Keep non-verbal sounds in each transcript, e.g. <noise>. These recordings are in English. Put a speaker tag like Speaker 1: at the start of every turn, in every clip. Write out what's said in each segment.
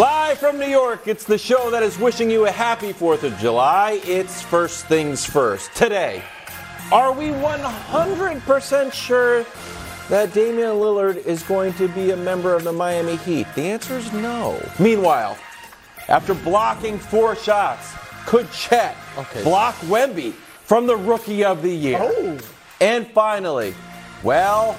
Speaker 1: Live from New York, it's the show that is wishing you a happy 4th of July. It's First Things First. Today, are we 100% sure that Damian Lillard is going to be a member of the Miami Heat? The answer is no. Meanwhile, after blocking four shots, could Chet
Speaker 2: Okay.
Speaker 1: block Wemby from the Rookie of the Year?
Speaker 3: Oh.
Speaker 1: And finally, well,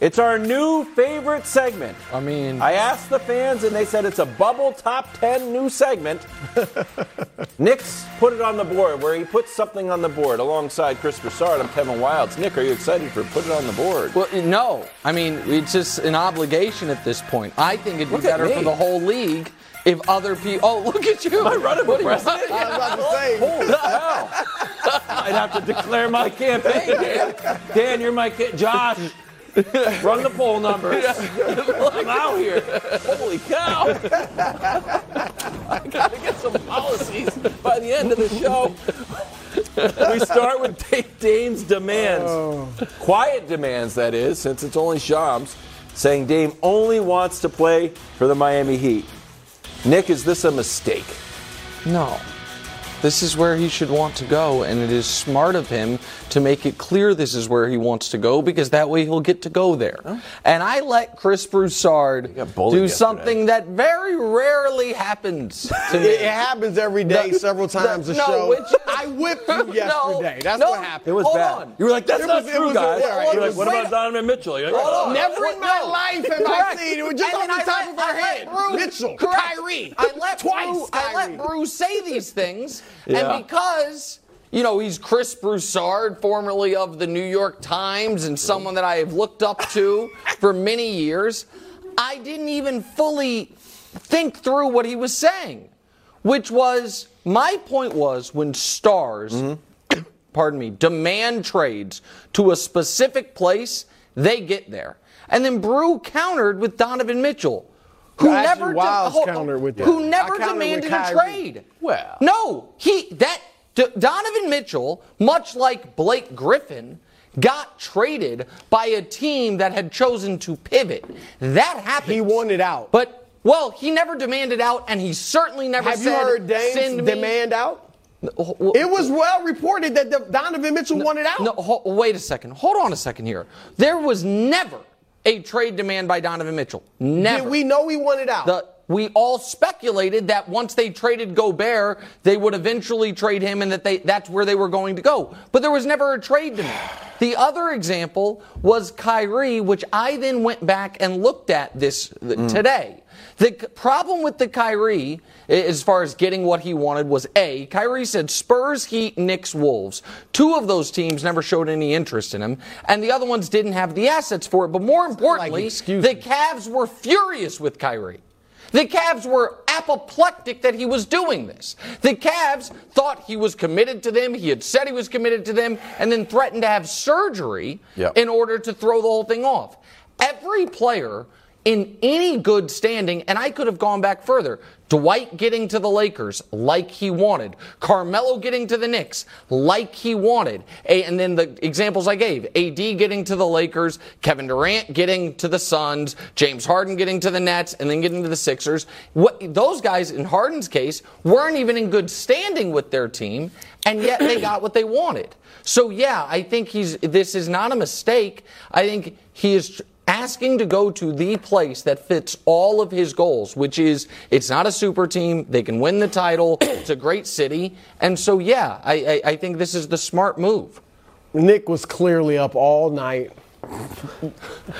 Speaker 1: it's our new favorite segment.
Speaker 2: I mean,
Speaker 1: I asked the fans, and they said it's a bubble top 10 new segment. <laughs> Nick's put it on the board, where he puts something on the board alongside Chris Broussard. I'm Kevin Wildes. Nick, are you excited for Put It on the Board?
Speaker 2: well, no. I mean, it's just an obligation at this point. I think it'd be
Speaker 1: Look
Speaker 2: better for the whole league if other people. Oh, look at you!
Speaker 1: Am I running for
Speaker 2: What do you-
Speaker 1: president?
Speaker 3: I was about to say. <laughs>
Speaker 1: Holy cow. I'd have to declare my campaign, Dan. Dan, you're my ca- Josh, <laughs> run the poll numbers. <laughs> I'm out here. Holy cow. <laughs> I got to get some policies by the end of the show. we start with Da- Dame's demands. Oh. Quiet demands, that is, since it's only Shams, saying Dame only wants to play for the Miami Heat. Nick, is this a mistake?
Speaker 2: No. This is where he should want to go, and it is smart of him to make it clear this is where he wants to go because that way he'll get to go there. Oh. And I let Chris Broussard do
Speaker 1: yesterday.
Speaker 2: something that very rarely happens to me.
Speaker 3: It, it happens every day,
Speaker 2: The-
Speaker 3: several times
Speaker 2: the-
Speaker 3: a
Speaker 2: no,
Speaker 3: show.
Speaker 2: which-
Speaker 3: I whipped you <laughs>
Speaker 2: No,
Speaker 3: yesterday. That's
Speaker 2: no,
Speaker 3: what happened.
Speaker 1: It was
Speaker 2: Hold
Speaker 1: bad.
Speaker 2: on.
Speaker 1: You were like, that's
Speaker 3: It
Speaker 1: not
Speaker 3: was- it
Speaker 1: true,
Speaker 3: was-
Speaker 1: guys.
Speaker 3: yeah, right,
Speaker 1: You're like, what about Donovan Mitchell? You're like,
Speaker 2: Hold on.
Speaker 3: Never in my
Speaker 2: No.
Speaker 3: life have I seen it. was just
Speaker 2: And
Speaker 3: on the
Speaker 2: I
Speaker 3: top
Speaker 2: let-
Speaker 3: of our head.
Speaker 2: Brew-
Speaker 3: Mitchell,
Speaker 2: Correct.
Speaker 3: Kyrie.
Speaker 2: I let
Speaker 3: twice.
Speaker 2: Brew, I let Brew say these things,
Speaker 1: Yeah.
Speaker 2: and because you know he's Chris Broussard, formerly of the New York Times, and someone that I have looked up to for many years, I didn't even fully think through what he was saying, which was my point was when stars <coughs> pardon me, demand trades to a specific place, they get there. And then Brew countered with Donovan Mitchell, who
Speaker 3: Actually,
Speaker 2: never hold-
Speaker 3: with
Speaker 2: who never demanded a trade.
Speaker 1: Well.
Speaker 2: no, he that Donovan Mitchell, much like Blake Griffin. Got traded by a team that had chosen to pivot. That happened.
Speaker 3: He wanted out.
Speaker 2: But, well, he never demanded out, and he certainly never
Speaker 3: Have you heard Dame's
Speaker 2: send me.
Speaker 3: demand out? It was well reported that the, Donovan Mitchell wanted out.
Speaker 2: No, ho- wait a second. Hold on a second here. There was never a trade demand by Donovan Mitchell. Never.
Speaker 3: Did we know he wanted out?
Speaker 2: The, we all speculated that once they traded Gobert, they would eventually trade him and that they that's where they were going to go. But there was never a trade demand. The other example was Kyrie, which I then went back and looked at this th- mm. today. The c- problem with the Kyrie, as far as getting what he wanted, was A, Kyrie said Spurs, Heat, Knicks, Wolves. Two of those teams never showed any interest in him, and the other ones didn't have the assets for it. But more importantly,
Speaker 3: excuse
Speaker 2: the
Speaker 3: me.
Speaker 2: Cavs were furious with Kyrie. The Cavs were apoplectic that he was doing this. The Cavs thought he was committed to them. He had said he was committed to them and then threatened to have surgery
Speaker 1: Yep.
Speaker 2: in order to throw the whole thing off. Every player in any good standing, and I could have gone back further. Dwight getting to the Lakers like he wanted. Carmelo getting to the Knicks like he wanted. And then the examples I gave AD getting to the Lakers, Kevin Durant getting to the Suns, James Harden getting to the Nets, and then getting to the Sixers. What, those guys, in Harden's case, weren't even in good standing with their team, and yet they got what they wanted. So, yeah, I think he's, this is not a mistake. I think he is asking to go to the place that fits all of his goals, which is it's not a super team. They can win the title. <coughs> It's a great city. And so, yeah, I, I, I think this is the smart move.
Speaker 3: Nick was clearly up all night. <laughs>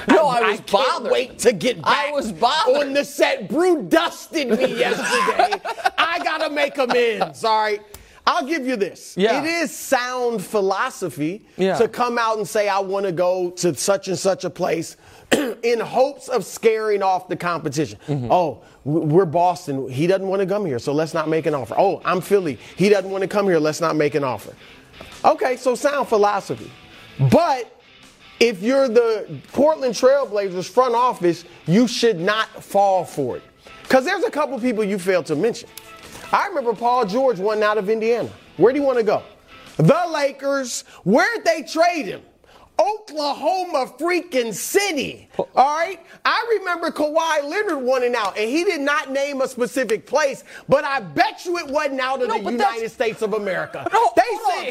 Speaker 2: No, I was
Speaker 3: can't
Speaker 2: bothered.
Speaker 3: wait to get back
Speaker 2: I was bothered.
Speaker 3: on the set. Brew dusted me yesterday. I gotta make amends. All right. I'll give you this.
Speaker 2: Yeah.
Speaker 3: It is sound philosophy
Speaker 2: Yeah.
Speaker 3: to come out and say I want to go to such and such a place <clears throat> in hopes of scaring off the competition.
Speaker 2: Mm-hmm.
Speaker 3: Oh, we're Boston. He doesn't want to come here, so let's not make an offer. Oh, I'm Philly. He doesn't want to come here. Let's not make an offer. Okay, so sound philosophy. But if you're the Portland Trailblazers front office, you should not fall for it. Because there's a couple people you failed to mention. I remember Paul George wanting out of Indiana. Where do you want to go? The Lakers. Where'd they trade him? Oklahoma freaking City. All right? I remember Kawhi Leonard wanting out, and he did not name a specific place, but I bet you it wasn't out of
Speaker 2: No,
Speaker 3: the United States of America.
Speaker 2: No,
Speaker 3: they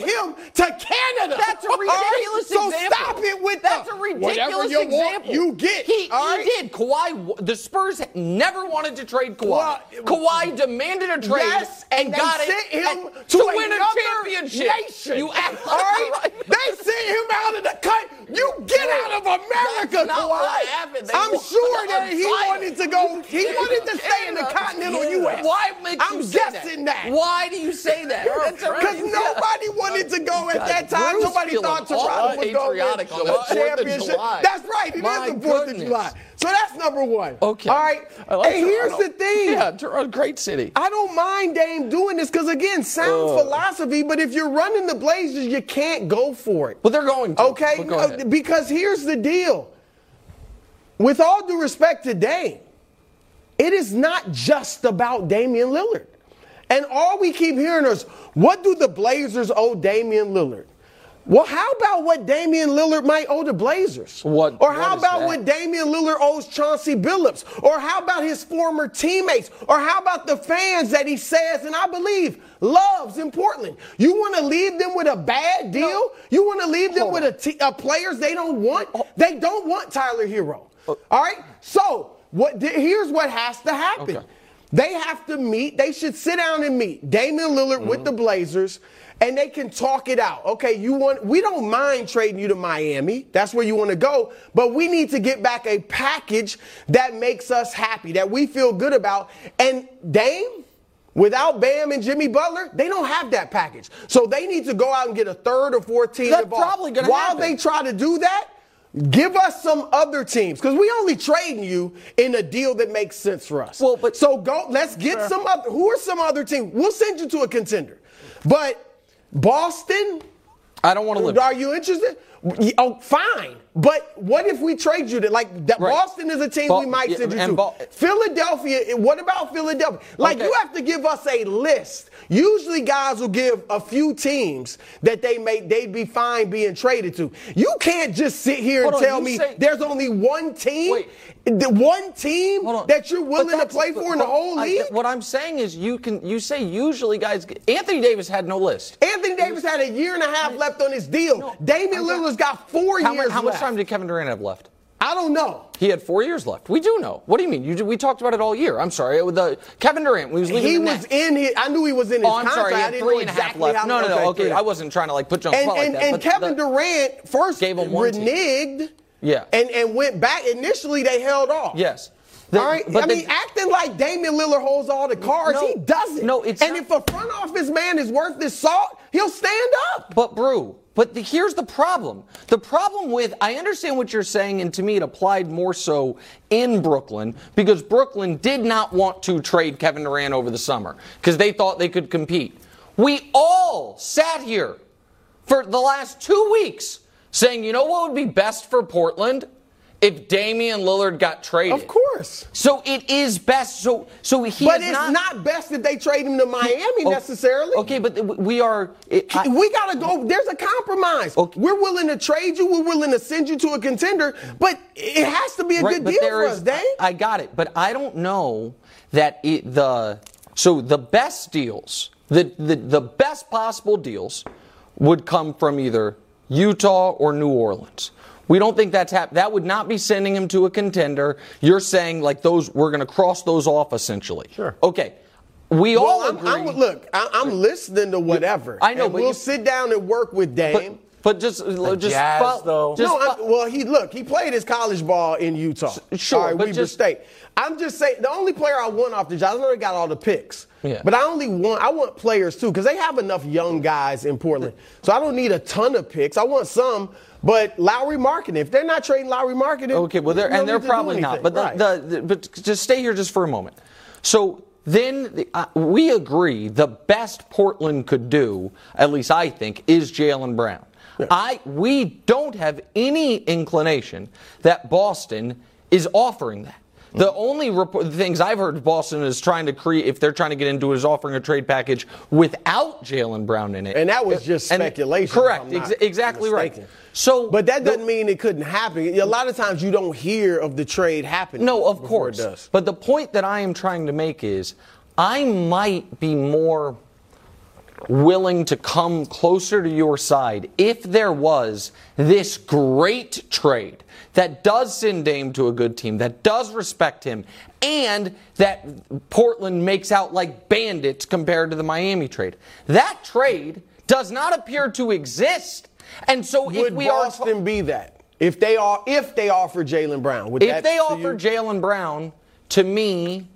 Speaker 3: sent
Speaker 2: on.
Speaker 3: him to Canada.
Speaker 2: That's a
Speaker 3: All right?
Speaker 2: ridiculous
Speaker 3: So
Speaker 2: example.
Speaker 3: stop it with that.
Speaker 2: That's
Speaker 3: the,
Speaker 2: a ridiculous
Speaker 3: you
Speaker 2: example.
Speaker 3: want, you get.
Speaker 2: He,
Speaker 3: all
Speaker 2: he did. Kawhi, the Spurs never wanted to trade Kawhi.
Speaker 3: Well,
Speaker 2: Kawhi demanded a trade
Speaker 3: Yes,
Speaker 2: and
Speaker 3: and they
Speaker 2: got
Speaker 3: sent
Speaker 2: it
Speaker 3: him
Speaker 2: and-
Speaker 3: to,
Speaker 2: win a championship.
Speaker 3: Nation.
Speaker 2: You act
Speaker 3: all right?
Speaker 2: like
Speaker 3: They sent him out of the cut. You get out of America, Kawhi.
Speaker 2: what happened. They
Speaker 3: I'm sure that he wanted to go. He wanted to stay in the continental U.S.
Speaker 2: Why makes
Speaker 3: I'm guessing that.
Speaker 2: Why do you say that? <laughs>
Speaker 3: Because nobody wanted to go at that time.
Speaker 2: Bruce
Speaker 3: Nobody thought Toronto would go win a
Speaker 2: the
Speaker 3: championship. That's right. It is the 4th of. July. So that's number one.
Speaker 2: Okay.
Speaker 3: All right.
Speaker 2: I like
Speaker 3: and here's the thing.
Speaker 2: Yeah, Toronto, great city.
Speaker 3: I don't mind Dame doing this because, again, sound philosophy, but if you're running the Blazers, you can't go for it.
Speaker 2: Well, they're going to.
Speaker 3: Okay?
Speaker 2: Go
Speaker 3: Uh. Because here's the deal. With all due respect to Dame, it is not just about Damian Lillard. And all we keep hearing is, what do the Blazers owe Damian Lillard? Well, how about what Damian Lillard might owe the Blazers?
Speaker 2: What-
Speaker 3: Or
Speaker 2: what
Speaker 3: about
Speaker 2: that?
Speaker 3: what Damian Lillard owes Chauncey Billups? Or how about his former teammates? Or how about the fans that he says, and I believe, loves in Portland? You want to leave them with a bad deal? You want to leave them
Speaker 2: Hold
Speaker 3: with a t- uh, players they don't want? They don't want Tyler Herro.
Speaker 2: Uh,
Speaker 3: All right? So, what? th- here's what has to happen.
Speaker 2: Okay.
Speaker 3: They have to meet. They should sit down and meet Damian Lillard with
Speaker 2: Mm-hmm.
Speaker 3: the Blazers, and they can talk it out. Okay, you want? We don't mind trading you to Miami. That's where you want to go, but we need to get back a package that makes us happy, that we feel good about. And Dame. Without Bam and Jimmy Butler, they don't have that package. So they need to go out and get a third or fourth team
Speaker 2: That's
Speaker 3: involved.
Speaker 2: probably gonna
Speaker 3: While
Speaker 2: happen.
Speaker 3: they try to do that, give us some other teams because we only trading you in a deal that makes sense for us.
Speaker 2: Well, but-
Speaker 3: so go. Let's get some other. Who are some other teams? We'll send you to a contender, but Boston.
Speaker 2: I don't want to live.
Speaker 3: Are you interested? Oh, fine. But what if we trade you to like that?
Speaker 2: Right.
Speaker 3: Boston is a team
Speaker 2: Bo-
Speaker 3: we might
Speaker 2: yeah,
Speaker 3: send you to.
Speaker 2: Bo-
Speaker 3: Philadelphia. What about Philadelphia? Like
Speaker 2: Okay.
Speaker 3: you have to give us a list. Usually, guys will give a few teams that they may they'd be fine being traded to. You can't just sit here
Speaker 2: Hold
Speaker 3: and
Speaker 2: on,
Speaker 3: tell me
Speaker 2: say-
Speaker 3: there's only one team,
Speaker 2: Wait.
Speaker 3: The one team
Speaker 2: on.
Speaker 3: that you're willing to play for in the whole
Speaker 2: I-
Speaker 3: league.
Speaker 2: what I'm saying is, you can you say usually guys. Anthony Davis had no list.
Speaker 3: Anthony Davis had a year and a half left on his deal.
Speaker 2: No,
Speaker 3: Damian Lillard's got four
Speaker 2: How,
Speaker 3: years
Speaker 2: much, how much
Speaker 3: left.
Speaker 2: time did Kevin Durant have left?
Speaker 3: I don't know.
Speaker 2: He had four years left. We do know. What do you mean? You, we talked about it all year. I'm sorry. With the Kevin Durant, we was leaving
Speaker 3: He was in his. I knew he was in his
Speaker 2: Oh, I'm
Speaker 3: contract.
Speaker 2: sorry. He had three and a half
Speaker 3: exactly
Speaker 2: left. No, no, no. Okay. I wasn't trying to like put you on the
Speaker 3: And,
Speaker 2: spot like
Speaker 3: and,
Speaker 2: that.
Speaker 3: and Kevin
Speaker 2: the-
Speaker 3: Durant first
Speaker 2: Gave him one team. Yeah.
Speaker 3: And and went back. Initially, they held off.
Speaker 2: Yes. The-
Speaker 3: all right.
Speaker 2: but
Speaker 3: I
Speaker 2: the-
Speaker 3: mean, acting like Damian Lillard holds all the cards,
Speaker 2: No,
Speaker 3: he doesn't.
Speaker 2: no, it's
Speaker 3: and
Speaker 2: not-
Speaker 3: if a front office man is worth his salt, he'll stand up.
Speaker 2: But Brew, but the, here's the problem. The problem with I understand what you're saying, and to me it applied more so in Brooklyn because Brooklyn did not want to trade Kevin Durant over the summer because they thought they could compete. We all sat here for the last two weeks saying, you know what would be best for Portland if Damian Lillard got traded.
Speaker 3: Of course.
Speaker 2: So it is best. So so he.
Speaker 3: But it's not, best that they trade him to Miami
Speaker 2: Oh,
Speaker 3: necessarily.
Speaker 2: Okay, but we are. It, I-
Speaker 3: we gotta go. There's a compromise.
Speaker 2: Okay.
Speaker 3: We're willing to trade you. We're willing to send you to a contender, but it has to be a good deal for
Speaker 2: is-
Speaker 3: us, Dave.
Speaker 2: I got it, but I don't know that it, the so the best deals, the, the the best possible deals, would come from either Utah or New Orleans. We don't think that's hap- That would not be sending him to a contender. You're saying like those, we're going to cross those off essentially.
Speaker 3: Sure.
Speaker 2: Okay. We
Speaker 3: well,
Speaker 2: all
Speaker 3: I'm,
Speaker 2: agree.
Speaker 3: I'm- look, I, I'm listening to whatever.
Speaker 2: I know,
Speaker 3: and
Speaker 2: but
Speaker 3: we'll
Speaker 2: you-
Speaker 3: sit down and work with
Speaker 2: but,
Speaker 3: Dame.
Speaker 2: but just just
Speaker 4: Jazz,
Speaker 2: fol-
Speaker 4: though.
Speaker 2: just
Speaker 3: no,
Speaker 2: fo-
Speaker 3: I, well, he look, he played his college ball in Utah.
Speaker 2: sure,
Speaker 3: all right,
Speaker 2: but
Speaker 3: Weber
Speaker 2: just-
Speaker 3: State. I'm just saying the only player I want off the job. I know they got all the picks,
Speaker 2: Yeah.
Speaker 3: but I only want I want players too because they have enough young guys in Portland. So I don't need a ton of picks. I want some, but Lauri Markkanen. If they're not trading Lauri Markkanen,
Speaker 2: Okay, well, they're, and they're probably not. But the,
Speaker 3: Right.
Speaker 2: the, the but just stay here just for a moment. So then the, uh, we agree the best Portland could do, at least I think, is Jaylen Brown. I we don't have any inclination that Boston is offering that. The only report, things I've heard Boston is trying to create, if they're trying to get into, is offering a trade package without Jaylen Brown in it.
Speaker 3: And that was just
Speaker 2: And-
Speaker 3: speculation.
Speaker 2: correct, ex- exactly
Speaker 3: mistaken.
Speaker 2: right. So,
Speaker 3: But that doesn't mean it couldn't happen. A lot of times you don't hear of the trade happening.
Speaker 2: No, of course.
Speaker 3: It does.
Speaker 2: But the point that I am trying to make is I might be more willing to come closer to your side if there was this great trade that does send Dame to a good team, that does respect him, and that Portland makes out like bandits compared to the Miami trade. That trade does not appear to exist. And so if
Speaker 3: Would
Speaker 2: we are
Speaker 3: Boston be that if they are if they offer Jaylen Brown? Would
Speaker 2: if
Speaker 3: that
Speaker 2: they offer? Jaylen Brown, to me,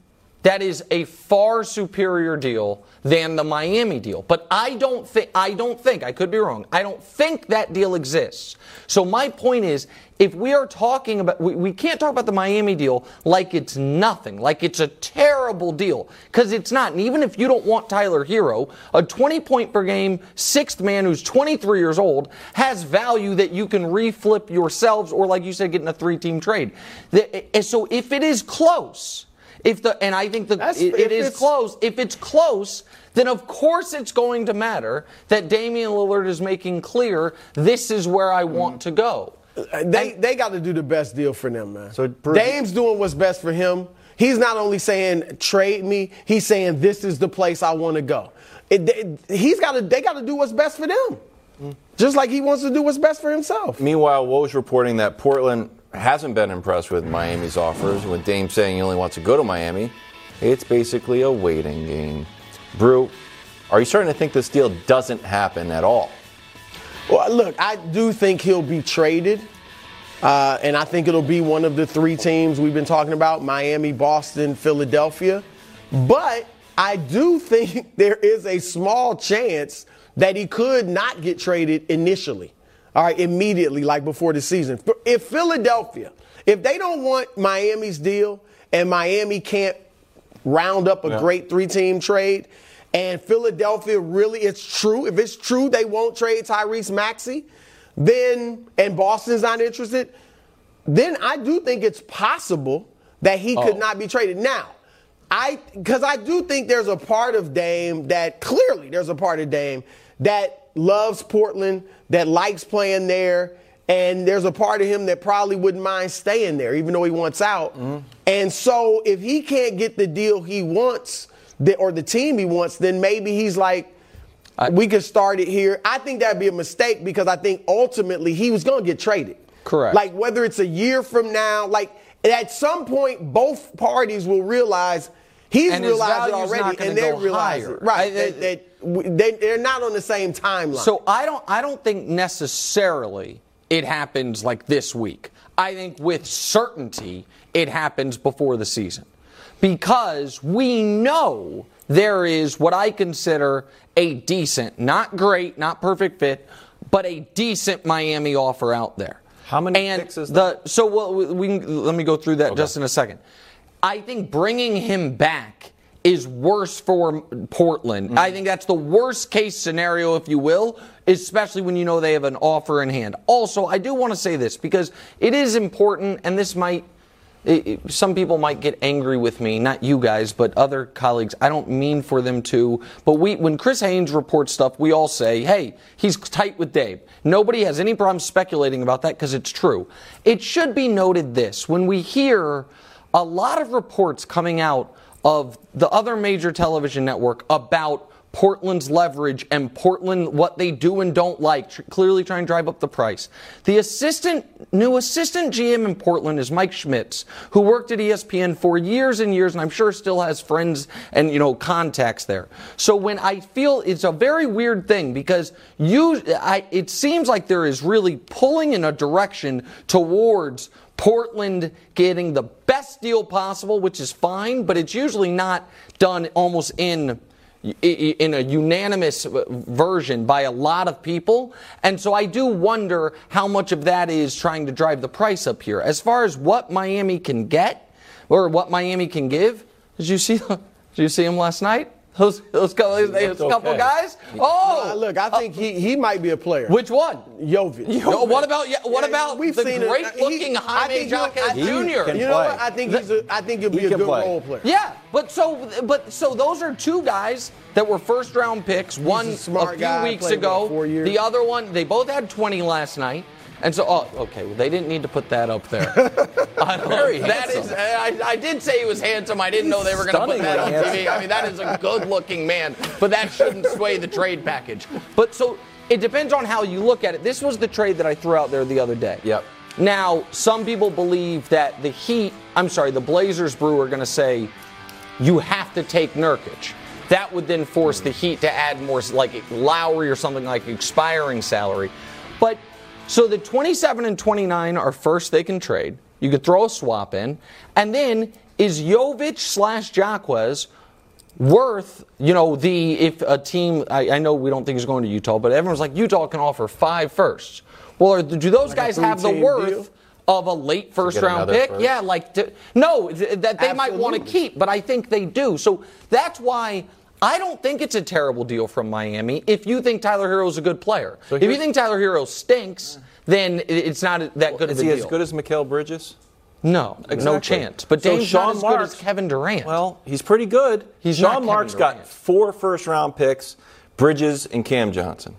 Speaker 2: that is a far superior deal than the Miami deal. But I don't think I don't think I could be wrong. I don't think that deal exists. So my point is, if we are talking about, we, we can't talk about the Miami deal like it's nothing, like it's a terrible deal, because it's not. And even if you don't want Tyler Herro, a 20 point per game sixth man who's 23 years old has value that you can reflip yourselves, or like you said, get in a three team trade. The- eh, so if it is close. If the and I think that
Speaker 3: That's-
Speaker 2: it- it is close. If it's close, then of course it's going to matter that Damian Lillard is making clear this is where I want to go.
Speaker 3: Uh, they they got to do the best deal for them, man.
Speaker 1: So, per-
Speaker 3: Dame's doing what's best for him. He's not only saying trade me, he's saying this is the place I want to go. It, it- he's got to they got to do what's best for them. Mm. Just like he wants to do what's best for himself.
Speaker 1: Meanwhile, Woj reporting that Portland hasn't been impressed with Miami's offers. With Dame saying he only wants to go to Miami, it's basically a waiting game. Brew, are you starting to think this deal doesn't happen at all?
Speaker 3: Well, look, I do think he'll be traded. Uh, and I think it'll be one of the three teams we've been talking about Miami, Boston, Philadelphia. But I do think <laughs> there is a small chance that he could not get traded initially, all right, immediately, like before the season. If Philadelphia, if they don't want Miami's deal and Miami can't round up a
Speaker 1: Yeah.
Speaker 3: great three team trade, and Philadelphia really, it's true, if it's true they won't trade Tyrese Maxey, then, and Boston's not interested, then I do think it's possible that he could
Speaker 2: Oh.
Speaker 3: not be traded. Now, I, because I do think there's a part of Dame that clearly there's a part of Dame that loves Portland, that likes playing there, and there's a part of him that probably wouldn't mind staying there, even though he wants out. Mm-hmm. And so if he can't get the deal he wants, or the team he wants, then maybe he's like, we could start it here. I think that'd be a mistake because I think ultimately he was going to get traded.
Speaker 2: Correct.
Speaker 3: Like whether it's a year from now, like at some point, both parties will realize he's
Speaker 2: And
Speaker 3: realized it already, and they're
Speaker 2: go
Speaker 3: realizing right
Speaker 2: I-
Speaker 3: that, that they, they're not on the same timeline.
Speaker 2: So I don't I don't think necessarily it happens like this week. I think with certainty it happens before the season. Because we know there is what I consider a decent, not great, not perfect fit, but a decent Miami offer out there.
Speaker 1: How many
Speaker 2: and
Speaker 1: picks is
Speaker 2: the so well, we can, let me go through that just in a second. I think bringing him back is worse for Portland. I mm. think that's the worst case scenario, if you will, especially when you know they have an offer in hand. Also, I do want to say this because it is important, and this might. It, it- some people might get angry with me, not you guys, but other colleagues. I don't mean for them to, but we, when Chris Haynes reports stuff, we all say, "Hey, he's tight with Dave." Nobody has any problem speculating about that because it's true. It should be noted this: when we hear a lot of reports coming out of the other major television network about Portland's leverage and Portland what they do and don't like, tr- clearly trying to drive up the price. The assistant, new assistant GM in Portland is Mike Schmitz, who worked at ESPN for years and years, and I'm sure still has friends and you know contacts there. So when I feel it's a very weird thing because you, I, it seems like there is really pulling in a direction towards Portland getting the best deal possible, which is fine, but it's usually not done almost in in a unanimous version by a lot of people. And so I do wonder how much of that is trying to drive the price up here. As far as what Miami can get or what Miami can give, did you see <laughs> did you see him last night? Those those couple, those couple
Speaker 1: okay.
Speaker 2: guys.
Speaker 3: Uh,
Speaker 2: Oh,
Speaker 3: look, I think he, he might be a player.
Speaker 2: which one?
Speaker 3: Jovic.
Speaker 2: No, what about what
Speaker 3: Yeah,
Speaker 2: about
Speaker 3: we've
Speaker 2: the
Speaker 3: seen it.
Speaker 2: great-looking
Speaker 3: He- I
Speaker 2: Jaime
Speaker 3: think
Speaker 2: Jaquez Jr.?
Speaker 1: can
Speaker 3: You know what? I think he's a, I think he'll be
Speaker 1: He
Speaker 3: a good
Speaker 1: play.
Speaker 3: role player.
Speaker 2: Yeah, but so but so those are two guys that were first round picks. One
Speaker 3: a smart
Speaker 2: a few
Speaker 3: guy,
Speaker 2: weeks ago.
Speaker 3: what, four years?
Speaker 2: The other one, they both had 20 last night. And so, oh, okay, well, they didn't need to put that up there. <laughs> I don't,
Speaker 1: Very
Speaker 2: that
Speaker 1: handsome.
Speaker 2: is, I, I did say he was handsome. I didn't know they were going to put that on
Speaker 1: Stunningly
Speaker 2: TV. I mean, that is a good-looking man, but that shouldn't sway the trade package. But so it depends on how you look at it. This was the trade that I threw out there the other day.
Speaker 1: Yep.
Speaker 2: Now, some people believe that the Heat, I'm sorry, the Blazers brew are going to say you have to take Nurkic. That would then force the Heat to add more, like Lowry or something like expiring salary. But so the 27 and 29 are first they can trade. You could throw a swap in, and then is Jovic slash Jaquez worth, you know, the if a team I, I know we don't think he's going to Utah, but everyone's like Utah can offer five firsts. Well, are, do those
Speaker 3: Like
Speaker 2: guys have the worth
Speaker 3: deal?
Speaker 2: of a late first round pick?
Speaker 1: first?
Speaker 2: Yeah, like to, no, th- that they might want to keep, but I think they do. So that's why. I don't think it's a terrible deal from Miami if you think Tyler Herro's a good player. if you think Tyler Herro stinks, then it's not that good
Speaker 1: Is
Speaker 2: of a
Speaker 1: he as good as Mikal Bridges?
Speaker 2: no, no chance. But
Speaker 1: So
Speaker 2: Dame's
Speaker 1: Sean
Speaker 2: not as good as Kevin Durant.
Speaker 1: Well, he's pretty good.
Speaker 2: He's
Speaker 1: Sean
Speaker 2: not Kevin
Speaker 1: Marks got
Speaker 2: Durant.
Speaker 1: four first round picks, Bridges and Cam Johnson.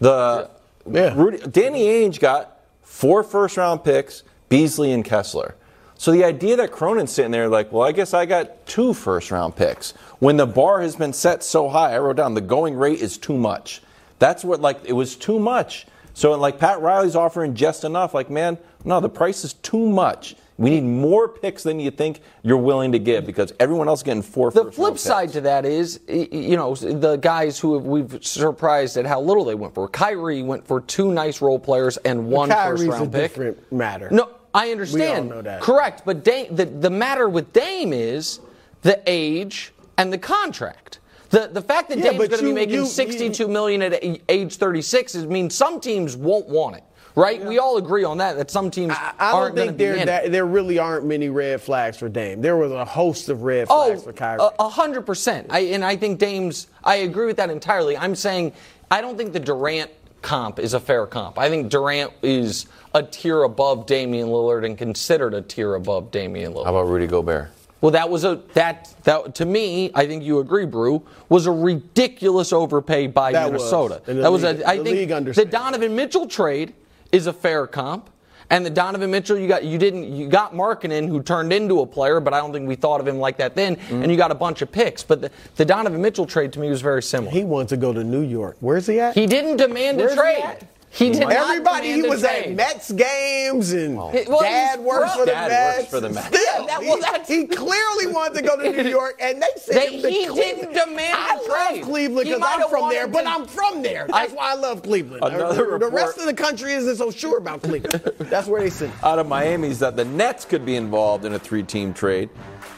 Speaker 1: The
Speaker 3: Yeah.
Speaker 1: Rudy, Danny Ainge got four first round picks, Beasley and Kessler. So the idea that Cronin's sitting there like, well, I guess I got two first round picks. When the bar has been set so high, I wrote down the going rate is too much. That's what like it was too much. So like Pat Riley's offering just enough. Like, man, no, the price is too much. We need more picks than you think you're willing to give because everyone else is getting four.
Speaker 2: The
Speaker 1: first
Speaker 2: flip
Speaker 1: round
Speaker 2: side to that is, you know, the guys who we've surprised at how little they went for. Kyrie went for two nice role players and one
Speaker 3: Kyrie's
Speaker 2: first
Speaker 3: a
Speaker 2: round pick.
Speaker 3: different matter.
Speaker 2: No, I understand.
Speaker 3: We all know that.
Speaker 2: Correct, but Dame, the the matter with Dame is the age and the contract. The the fact that
Speaker 3: Yeah,
Speaker 2: Dame's going to be
Speaker 3: you-
Speaker 2: making
Speaker 3: you-
Speaker 2: sixty-two million at age 36 is means some teams won't want it. Right? We all agree on that. That some teams
Speaker 3: I, I
Speaker 2: aren't
Speaker 3: don't
Speaker 2: going to
Speaker 3: think
Speaker 2: be
Speaker 3: there
Speaker 2: in
Speaker 3: that, there really aren't many red flags for Dame. There was a host of red
Speaker 2: Oh,
Speaker 3: flags for Kyrie.
Speaker 2: a- a hundred percent. I and I think Dame's. I agree with that entirely. I'm saying I don't think the Durant comp is a fair comp. I think Durant is a tier above Damian Lillard and considered a tier above Damian Lillard.
Speaker 1: How about Rudy Gobert?
Speaker 2: Well, that was a that that to me. I think you agree, Brew. Was a ridiculous overpay by
Speaker 3: That.
Speaker 2: Minnesota.
Speaker 3: The
Speaker 2: that was
Speaker 3: league-
Speaker 2: a. I think the. Donovan Mitchell trade is a fair comp. And the Donovan Mitchell, you got you didn't you got Markkanen who turned into a player, but I don't think we thought of him like that then.
Speaker 3: Mm-hmm.
Speaker 2: And you got a bunch of picks, but the, the Donovan Mitchell trade to me was very similar.
Speaker 3: he wanted to go to New York. Where's he at?
Speaker 2: He didn't demand
Speaker 3: Where's
Speaker 2: a
Speaker 3: he
Speaker 2: trade.
Speaker 3: At?
Speaker 2: He did not
Speaker 3: Everybody, he
Speaker 2: demand a
Speaker 3: was at
Speaker 2: trade.
Speaker 3: Mets games and
Speaker 2: Well,
Speaker 3: dad
Speaker 2: he's
Speaker 3: works
Speaker 2: from-
Speaker 3: for the
Speaker 1: Dad
Speaker 3: Mets.
Speaker 1: works for the Mets.
Speaker 3: Still,
Speaker 2: Yeah, that- well,
Speaker 3: he,
Speaker 2: that's-
Speaker 3: he clearly wanted to go to New <laughs> York, and they said
Speaker 2: They- he
Speaker 3: Cleveland.
Speaker 2: didn't demand
Speaker 3: I
Speaker 2: a
Speaker 3: love
Speaker 2: trade.
Speaker 3: Cleveland because I'm from there,
Speaker 2: wanted
Speaker 3: but I'm from there. That's why I love Cleveland.
Speaker 1: Another
Speaker 3: the, the rest of the country isn't so sure about Cleveland. That's where they sit. <laughs>
Speaker 1: out of Miami is that the Nets could be involved in a three-team trade.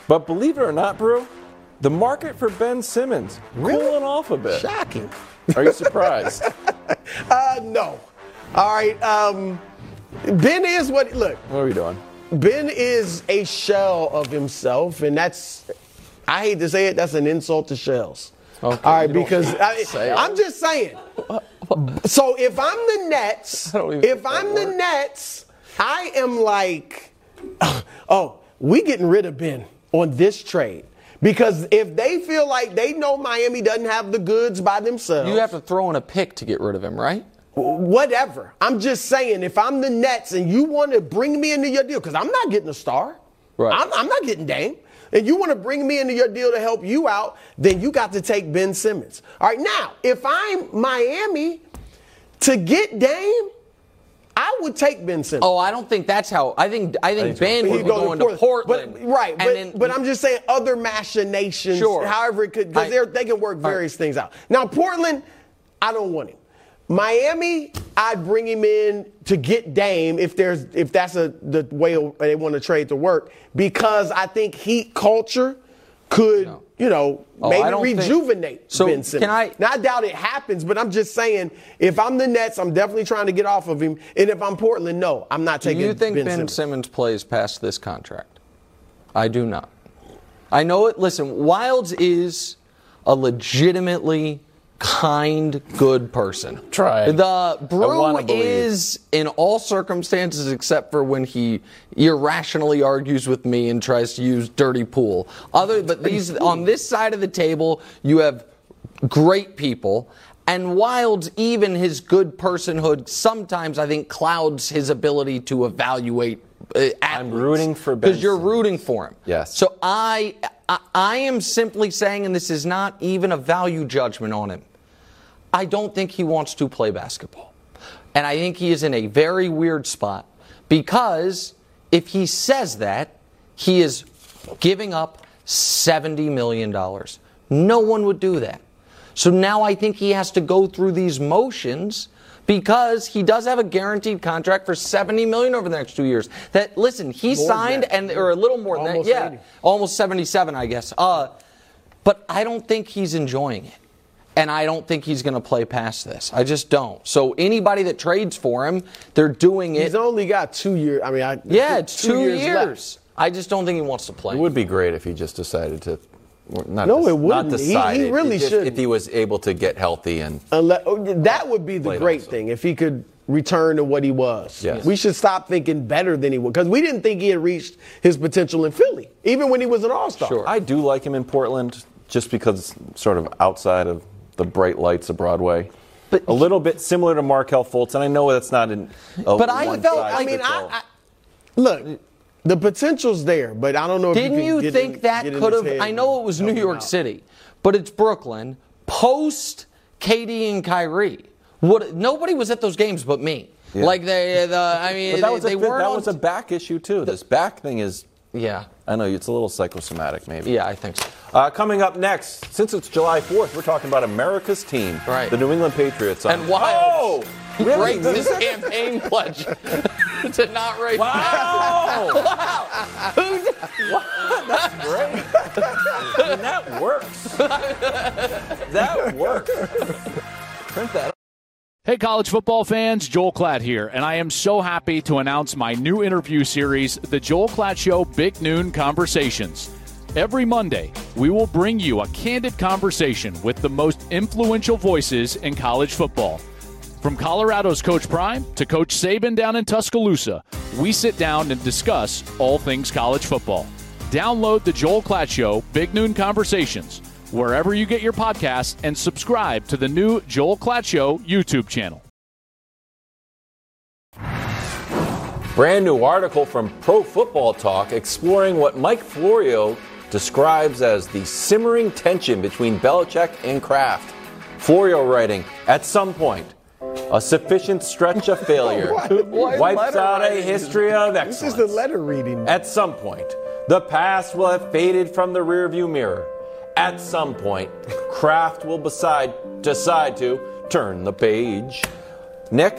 Speaker 1: But believe it or not, Brew, the market for Ben Simmons
Speaker 3: Really?
Speaker 1: cooling off a bit.
Speaker 3: Shocking.
Speaker 1: Are you surprised? <laughs>
Speaker 3: Uh, no. All right. Um, ben is what. Look,
Speaker 1: what are we doing?
Speaker 3: Ben is a shell of himself, and that's. I hate to say it. That's an insult to shells.
Speaker 2: Okay,
Speaker 3: All right, because I, I'm just saying. So if I'm the Nets, <laughs>
Speaker 2: I don't even
Speaker 3: if I'm the. Nets, I am like, <laughs> oh, we getting rid of Ben on this trade. Because if they feel like they know Miami doesn't have the goods by themselves,
Speaker 2: You have to throw in a pick to get rid of him, right?
Speaker 3: whatever. I'm just saying, if I'm the Nets and you want to bring me into your deal, because I'm not getting a star,
Speaker 2: Right.
Speaker 3: I'm, I'm not getting Dame, and you want to bring me into your deal to help you out, then you got to take Ben Simmons. All right, now, if I'm Miami to get Dame, I would take Ben Simmons.
Speaker 2: Oh, I don't think that's how. I think I think Ben
Speaker 3: He'd
Speaker 2: would
Speaker 3: go
Speaker 2: going to Portland.
Speaker 3: But, right,
Speaker 2: and
Speaker 3: but,
Speaker 2: then-
Speaker 3: but I'm just saying other machinations,
Speaker 2: Sure.
Speaker 3: however it could, because they can work various things out. Now, Portland, I don't want him. Miami, I'd bring him in to get Dame if there's if that's a the way they want to trade to work because I think Heat culture could
Speaker 2: No.
Speaker 3: You know
Speaker 2: Oh,
Speaker 3: maybe
Speaker 2: don't think-
Speaker 3: rejuvenate
Speaker 2: So,
Speaker 3: Ben Simmons.
Speaker 2: can I-
Speaker 3: Now I doubt it happens, but I'm just saying if I'm the Nets, I'm definitely trying to get off of him, and if I'm Portland, no, I'm not taking.
Speaker 2: Do you think Ben,
Speaker 3: Simmons.
Speaker 2: Simmons plays past this contract? I do not. I know it. Listen, Wildes is a legitimately kind, good person.
Speaker 4: Try.
Speaker 2: The Brew is in all circumstances except for when he irrationally argues with me and tries to use dirty pool. Other, but these on this side of the table, you have great people. And Wildes, even his good personhood, sometimes I think clouds his ability to evaluate. Uh,
Speaker 1: I'm rooting for
Speaker 2: because you're rooting for him.
Speaker 1: Yes.
Speaker 2: So I, I, I am simply saying, and this is not even a value judgment on him. I don't think he wants to play basketball. And I think he is in a very weird spot because if he says that, he is giving up $70 million. No one would do that. So now I think he has to go through these motions because he does have a guaranteed contract for 70 million over the next two years. That listen, he
Speaker 3: than
Speaker 2: signed and or a little more than that. Yeah.
Speaker 3: 80.
Speaker 2: Almost 77, I guess. Uh, but I don't think he's enjoying it. And I don't think he's going to play past this. I just don't. So anybody that trades for him, they're doing it.
Speaker 3: He's only got two years. I mean, I,
Speaker 2: yeah, it's two, years.
Speaker 3: left.
Speaker 2: I just don't think he wants to play.
Speaker 1: It would be great if he just decided to. Not
Speaker 3: No,
Speaker 1: des-
Speaker 3: it wouldn't.
Speaker 1: Not
Speaker 3: He- he really shouldn't.
Speaker 1: If he was able to get healthy and
Speaker 3: Unless, oh, that would be the great
Speaker 1: also.
Speaker 3: thing if he could return to what he was.
Speaker 1: Yes.
Speaker 3: We should stop thinking better than he was because we didn't think he had reached his potential in Philly, even when he was an All Star.
Speaker 2: Sure.
Speaker 1: I do like him in Portland just because it's sort of outside of the bright lights of Broadway.
Speaker 2: But-
Speaker 1: a little bit similar to Markelle Fultz, and I know that's not an. A
Speaker 2: But I felt-
Speaker 3: I mean, I. I look, the potential's there, but I don't know. if
Speaker 2: Didn't
Speaker 3: can
Speaker 2: you
Speaker 3: get
Speaker 2: think
Speaker 3: in-
Speaker 2: that could have? I know it was New York
Speaker 3: out.
Speaker 2: City, but it's Brooklyn. Post Katie and Kyrie, what? Nobody was at those games but me.
Speaker 1: Yeah.
Speaker 2: Like they, the, I mean,
Speaker 1: But that was
Speaker 2: they,
Speaker 1: a
Speaker 2: they weren't
Speaker 1: that was a back issue too. This back thing is.
Speaker 2: Yeah,
Speaker 1: I know it's a little psychosomatic, maybe.
Speaker 2: yeah, I think so.
Speaker 1: Uh, coming up next, since it's July 4th, we're talking about America's team,
Speaker 2: Right.
Speaker 1: the New England Patriots.
Speaker 2: And
Speaker 1: Um,
Speaker 2: Wild
Speaker 1: Oh, really?
Speaker 2: breaks <laughs> his campaign pledge <laughs> to not raise.
Speaker 1: Wow! <laughs>
Speaker 2: wow.
Speaker 1: That's great. I mean, that works. that works. Print that.
Speaker 5: Hey, college football fans, Joel Klatt here, and I am so happy to announce my new interview series, The Joel Klatt Show Big Noon Conversations. Every Monday, we will bring you a candid conversation with the most influential voices in college football. From Colorado's Coach Prime to Coach Saban down in Tuscaloosa, we sit down and discuss all things college football. Download the Joel Klatt Show Big Noon Conversations wherever you get your podcasts and subscribe to the new Joel Klatt Show YouTube channel.
Speaker 1: Brand new article from Pro Football Talk exploring what Mike Florio describes as the simmering tension between Belichick and Kraft. Florio writing, at some point, a sufficient stretch of <laughs> failure wipes
Speaker 3: letter
Speaker 1: out a history of excellence.
Speaker 3: This is the letter reading.
Speaker 1: At some point, the past will have faded from the rearview mirror. At some point, Kraft will decide, decide to turn the page. Nick,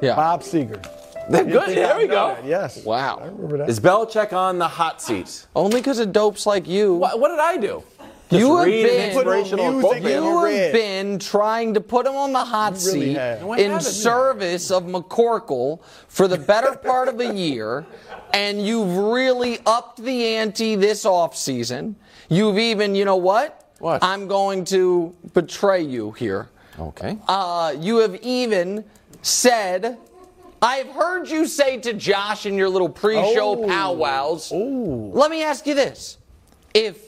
Speaker 2: Yeah.
Speaker 3: Bob Seger.
Speaker 1: good. There we go.
Speaker 3: Yes.
Speaker 2: Wow.
Speaker 3: I remember that.
Speaker 1: Is Belichick on the hot seat?
Speaker 2: Only because of dopes like you.
Speaker 1: What, what did I do?
Speaker 2: You have
Speaker 1: read
Speaker 2: been-
Speaker 1: inspirational
Speaker 3: Put on
Speaker 1: quote
Speaker 3: music
Speaker 1: there.
Speaker 3: and
Speaker 2: You have been trying to put him on the hot
Speaker 3: really
Speaker 2: seat
Speaker 3: have.
Speaker 2: In
Speaker 1: haven't
Speaker 2: service of McCorkle for the better part of a year, and you've really upped the ante this offseason. You've even, you know what?
Speaker 1: What?
Speaker 2: I'm going to betray you here.
Speaker 1: Okay.
Speaker 2: Uh, you have even said, I've heard you say to Josh in your little pre-show
Speaker 3: Oh.
Speaker 2: powwows. Let me ask you this: If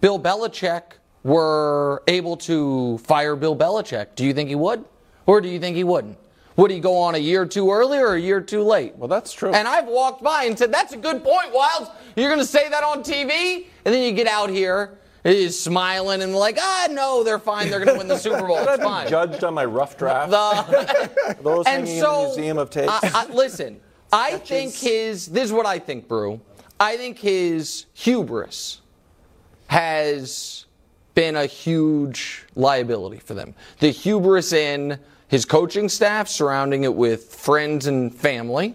Speaker 2: Bill Belichick were able to fire Bill Belichick, do you think he would, or do you think he wouldn't? Would he go on a year too early or a year too late?
Speaker 1: Well, that's true.
Speaker 2: And I've walked by and said, "That's a good point, Wildes. You're going to say that on TV?" And then you get out here, he's smiling and like, "Ah, no, they're fine. They're going to win the <laughs> Super Bowl. It's fine."
Speaker 1: judged on my rough draft?
Speaker 2: The- <laughs>
Speaker 1: Those
Speaker 2: and
Speaker 1: hanging
Speaker 2: so,
Speaker 1: in the museum of tape.
Speaker 2: I, I, listen, I think his. This is what I think, Brew. I think his hubris has been a huge liability for them. The hubris in his coaching staff, surrounding it with friends and family,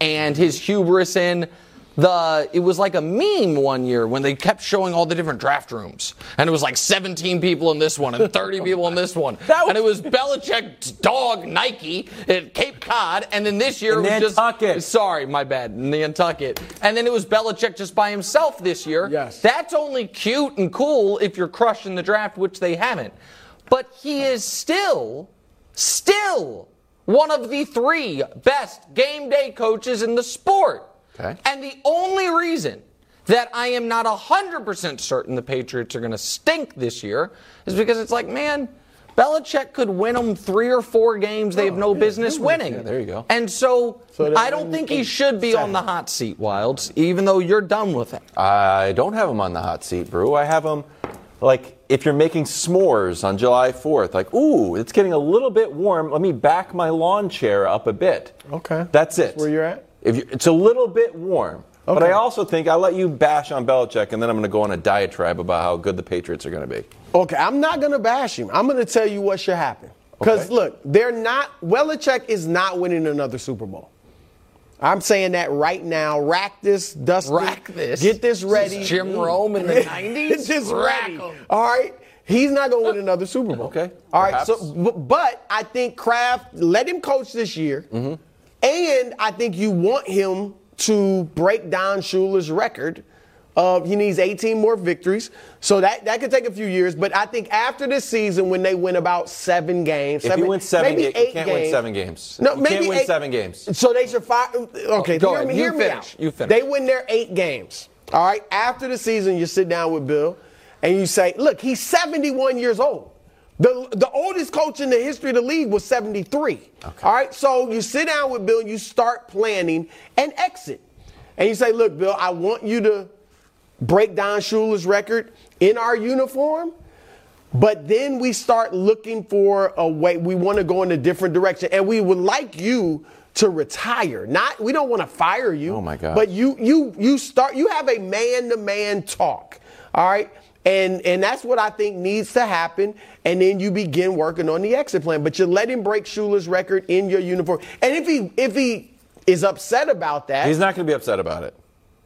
Speaker 2: and his hubris in the it was like a meme one year when they kept showing all the different draft rooms, and it was like 17 people in this one and 30 <laughs> people in this one, and it was Belichick's dog Nike at Cape Cod, and then this year it was
Speaker 4: Nantucket.
Speaker 2: just sorry, my bad, Nantucket, and then it was Belichick just by himself this year.
Speaker 3: Yes.
Speaker 2: that's only cute and cool if you're crushing the draft, which they haven't, but he is still, still one of the three best game day coaches in the sport.
Speaker 1: Okay.
Speaker 2: And the only reason that I am not 100% certain the Patriots are going to stink this year is because it's like, man, Belichick could win them three or four games they have oh, no business winning.
Speaker 1: Yeah, there you go.
Speaker 2: And so,
Speaker 3: So
Speaker 2: I don't think he should be on the hot seat, Wildes, even though you're done with him.
Speaker 1: I don't have him on the hot seat, Brew. I have him like if you're making s'mores on July 4th, like, ooh, it's getting a little bit warm. Let me back my lawn chair up a bit.
Speaker 3: Okay.
Speaker 1: That's it.
Speaker 3: That's where you're at?
Speaker 1: If you, it's a little bit warm. But I also think I'll let you bash on Belichick, and then I'm going to go on a diatribe about how good the Patriots are going to be.
Speaker 3: Okay, I'm not going to bash him. I'm going to tell you what should happen. Because
Speaker 1: Okay.
Speaker 3: look, they're not. Belichick is not winning another Super Bowl. I'm saying that right now. Rack this, dust
Speaker 2: Rack this.
Speaker 3: Get this ready.
Speaker 2: Jim Rome in the <laughs> 90s?
Speaker 3: Get this
Speaker 2: Rack
Speaker 3: ready.
Speaker 2: 'em.
Speaker 3: All right. He's not going to win another Super Bowl.
Speaker 1: Okay,
Speaker 3: All right.
Speaker 1: perhaps.
Speaker 3: So, but I think Kraft let him coach this year,
Speaker 1: Mm-hmm.
Speaker 3: and I think you want him to break down Shula's record. Of he needs 18 more victories, so that that could take a few years. But I think after this season, when they win about seven games,
Speaker 1: If
Speaker 3: seven,
Speaker 1: you win seven
Speaker 3: maybe
Speaker 1: games, you
Speaker 3: eight
Speaker 1: can't
Speaker 3: games,
Speaker 1: win seven games.
Speaker 3: No,
Speaker 1: You
Speaker 3: maybe
Speaker 1: can't win
Speaker 3: eight-
Speaker 1: seven games.
Speaker 3: So they should fire. Okay,
Speaker 2: Go
Speaker 3: hear
Speaker 2: ahead.
Speaker 3: me,
Speaker 2: You
Speaker 3: hear me
Speaker 2: finish.
Speaker 3: out.
Speaker 2: You finish.
Speaker 3: They win their eight games. All right. After the season, you sit down with Bill and you say, "Look, he's 71 years old. The the oldest coach in the history of the league was 73. Okay. All right. So you sit down with Bill, you start planning an exit, and you say, "Look, Bill, I want you to break down Shula's record in our uniform." But then we start looking for a way. We want to go in a different direction, and we would like you to retire. Not we don't want to fire you.
Speaker 1: Oh, my God!
Speaker 3: But you you you start. You have a man to man talk. All right. And, and that's what I think needs to happen. And then you begin working on the exit plan. But you let him break Shula's record in your uniform. And if he if he is upset about that,
Speaker 1: He's not going to be upset about it.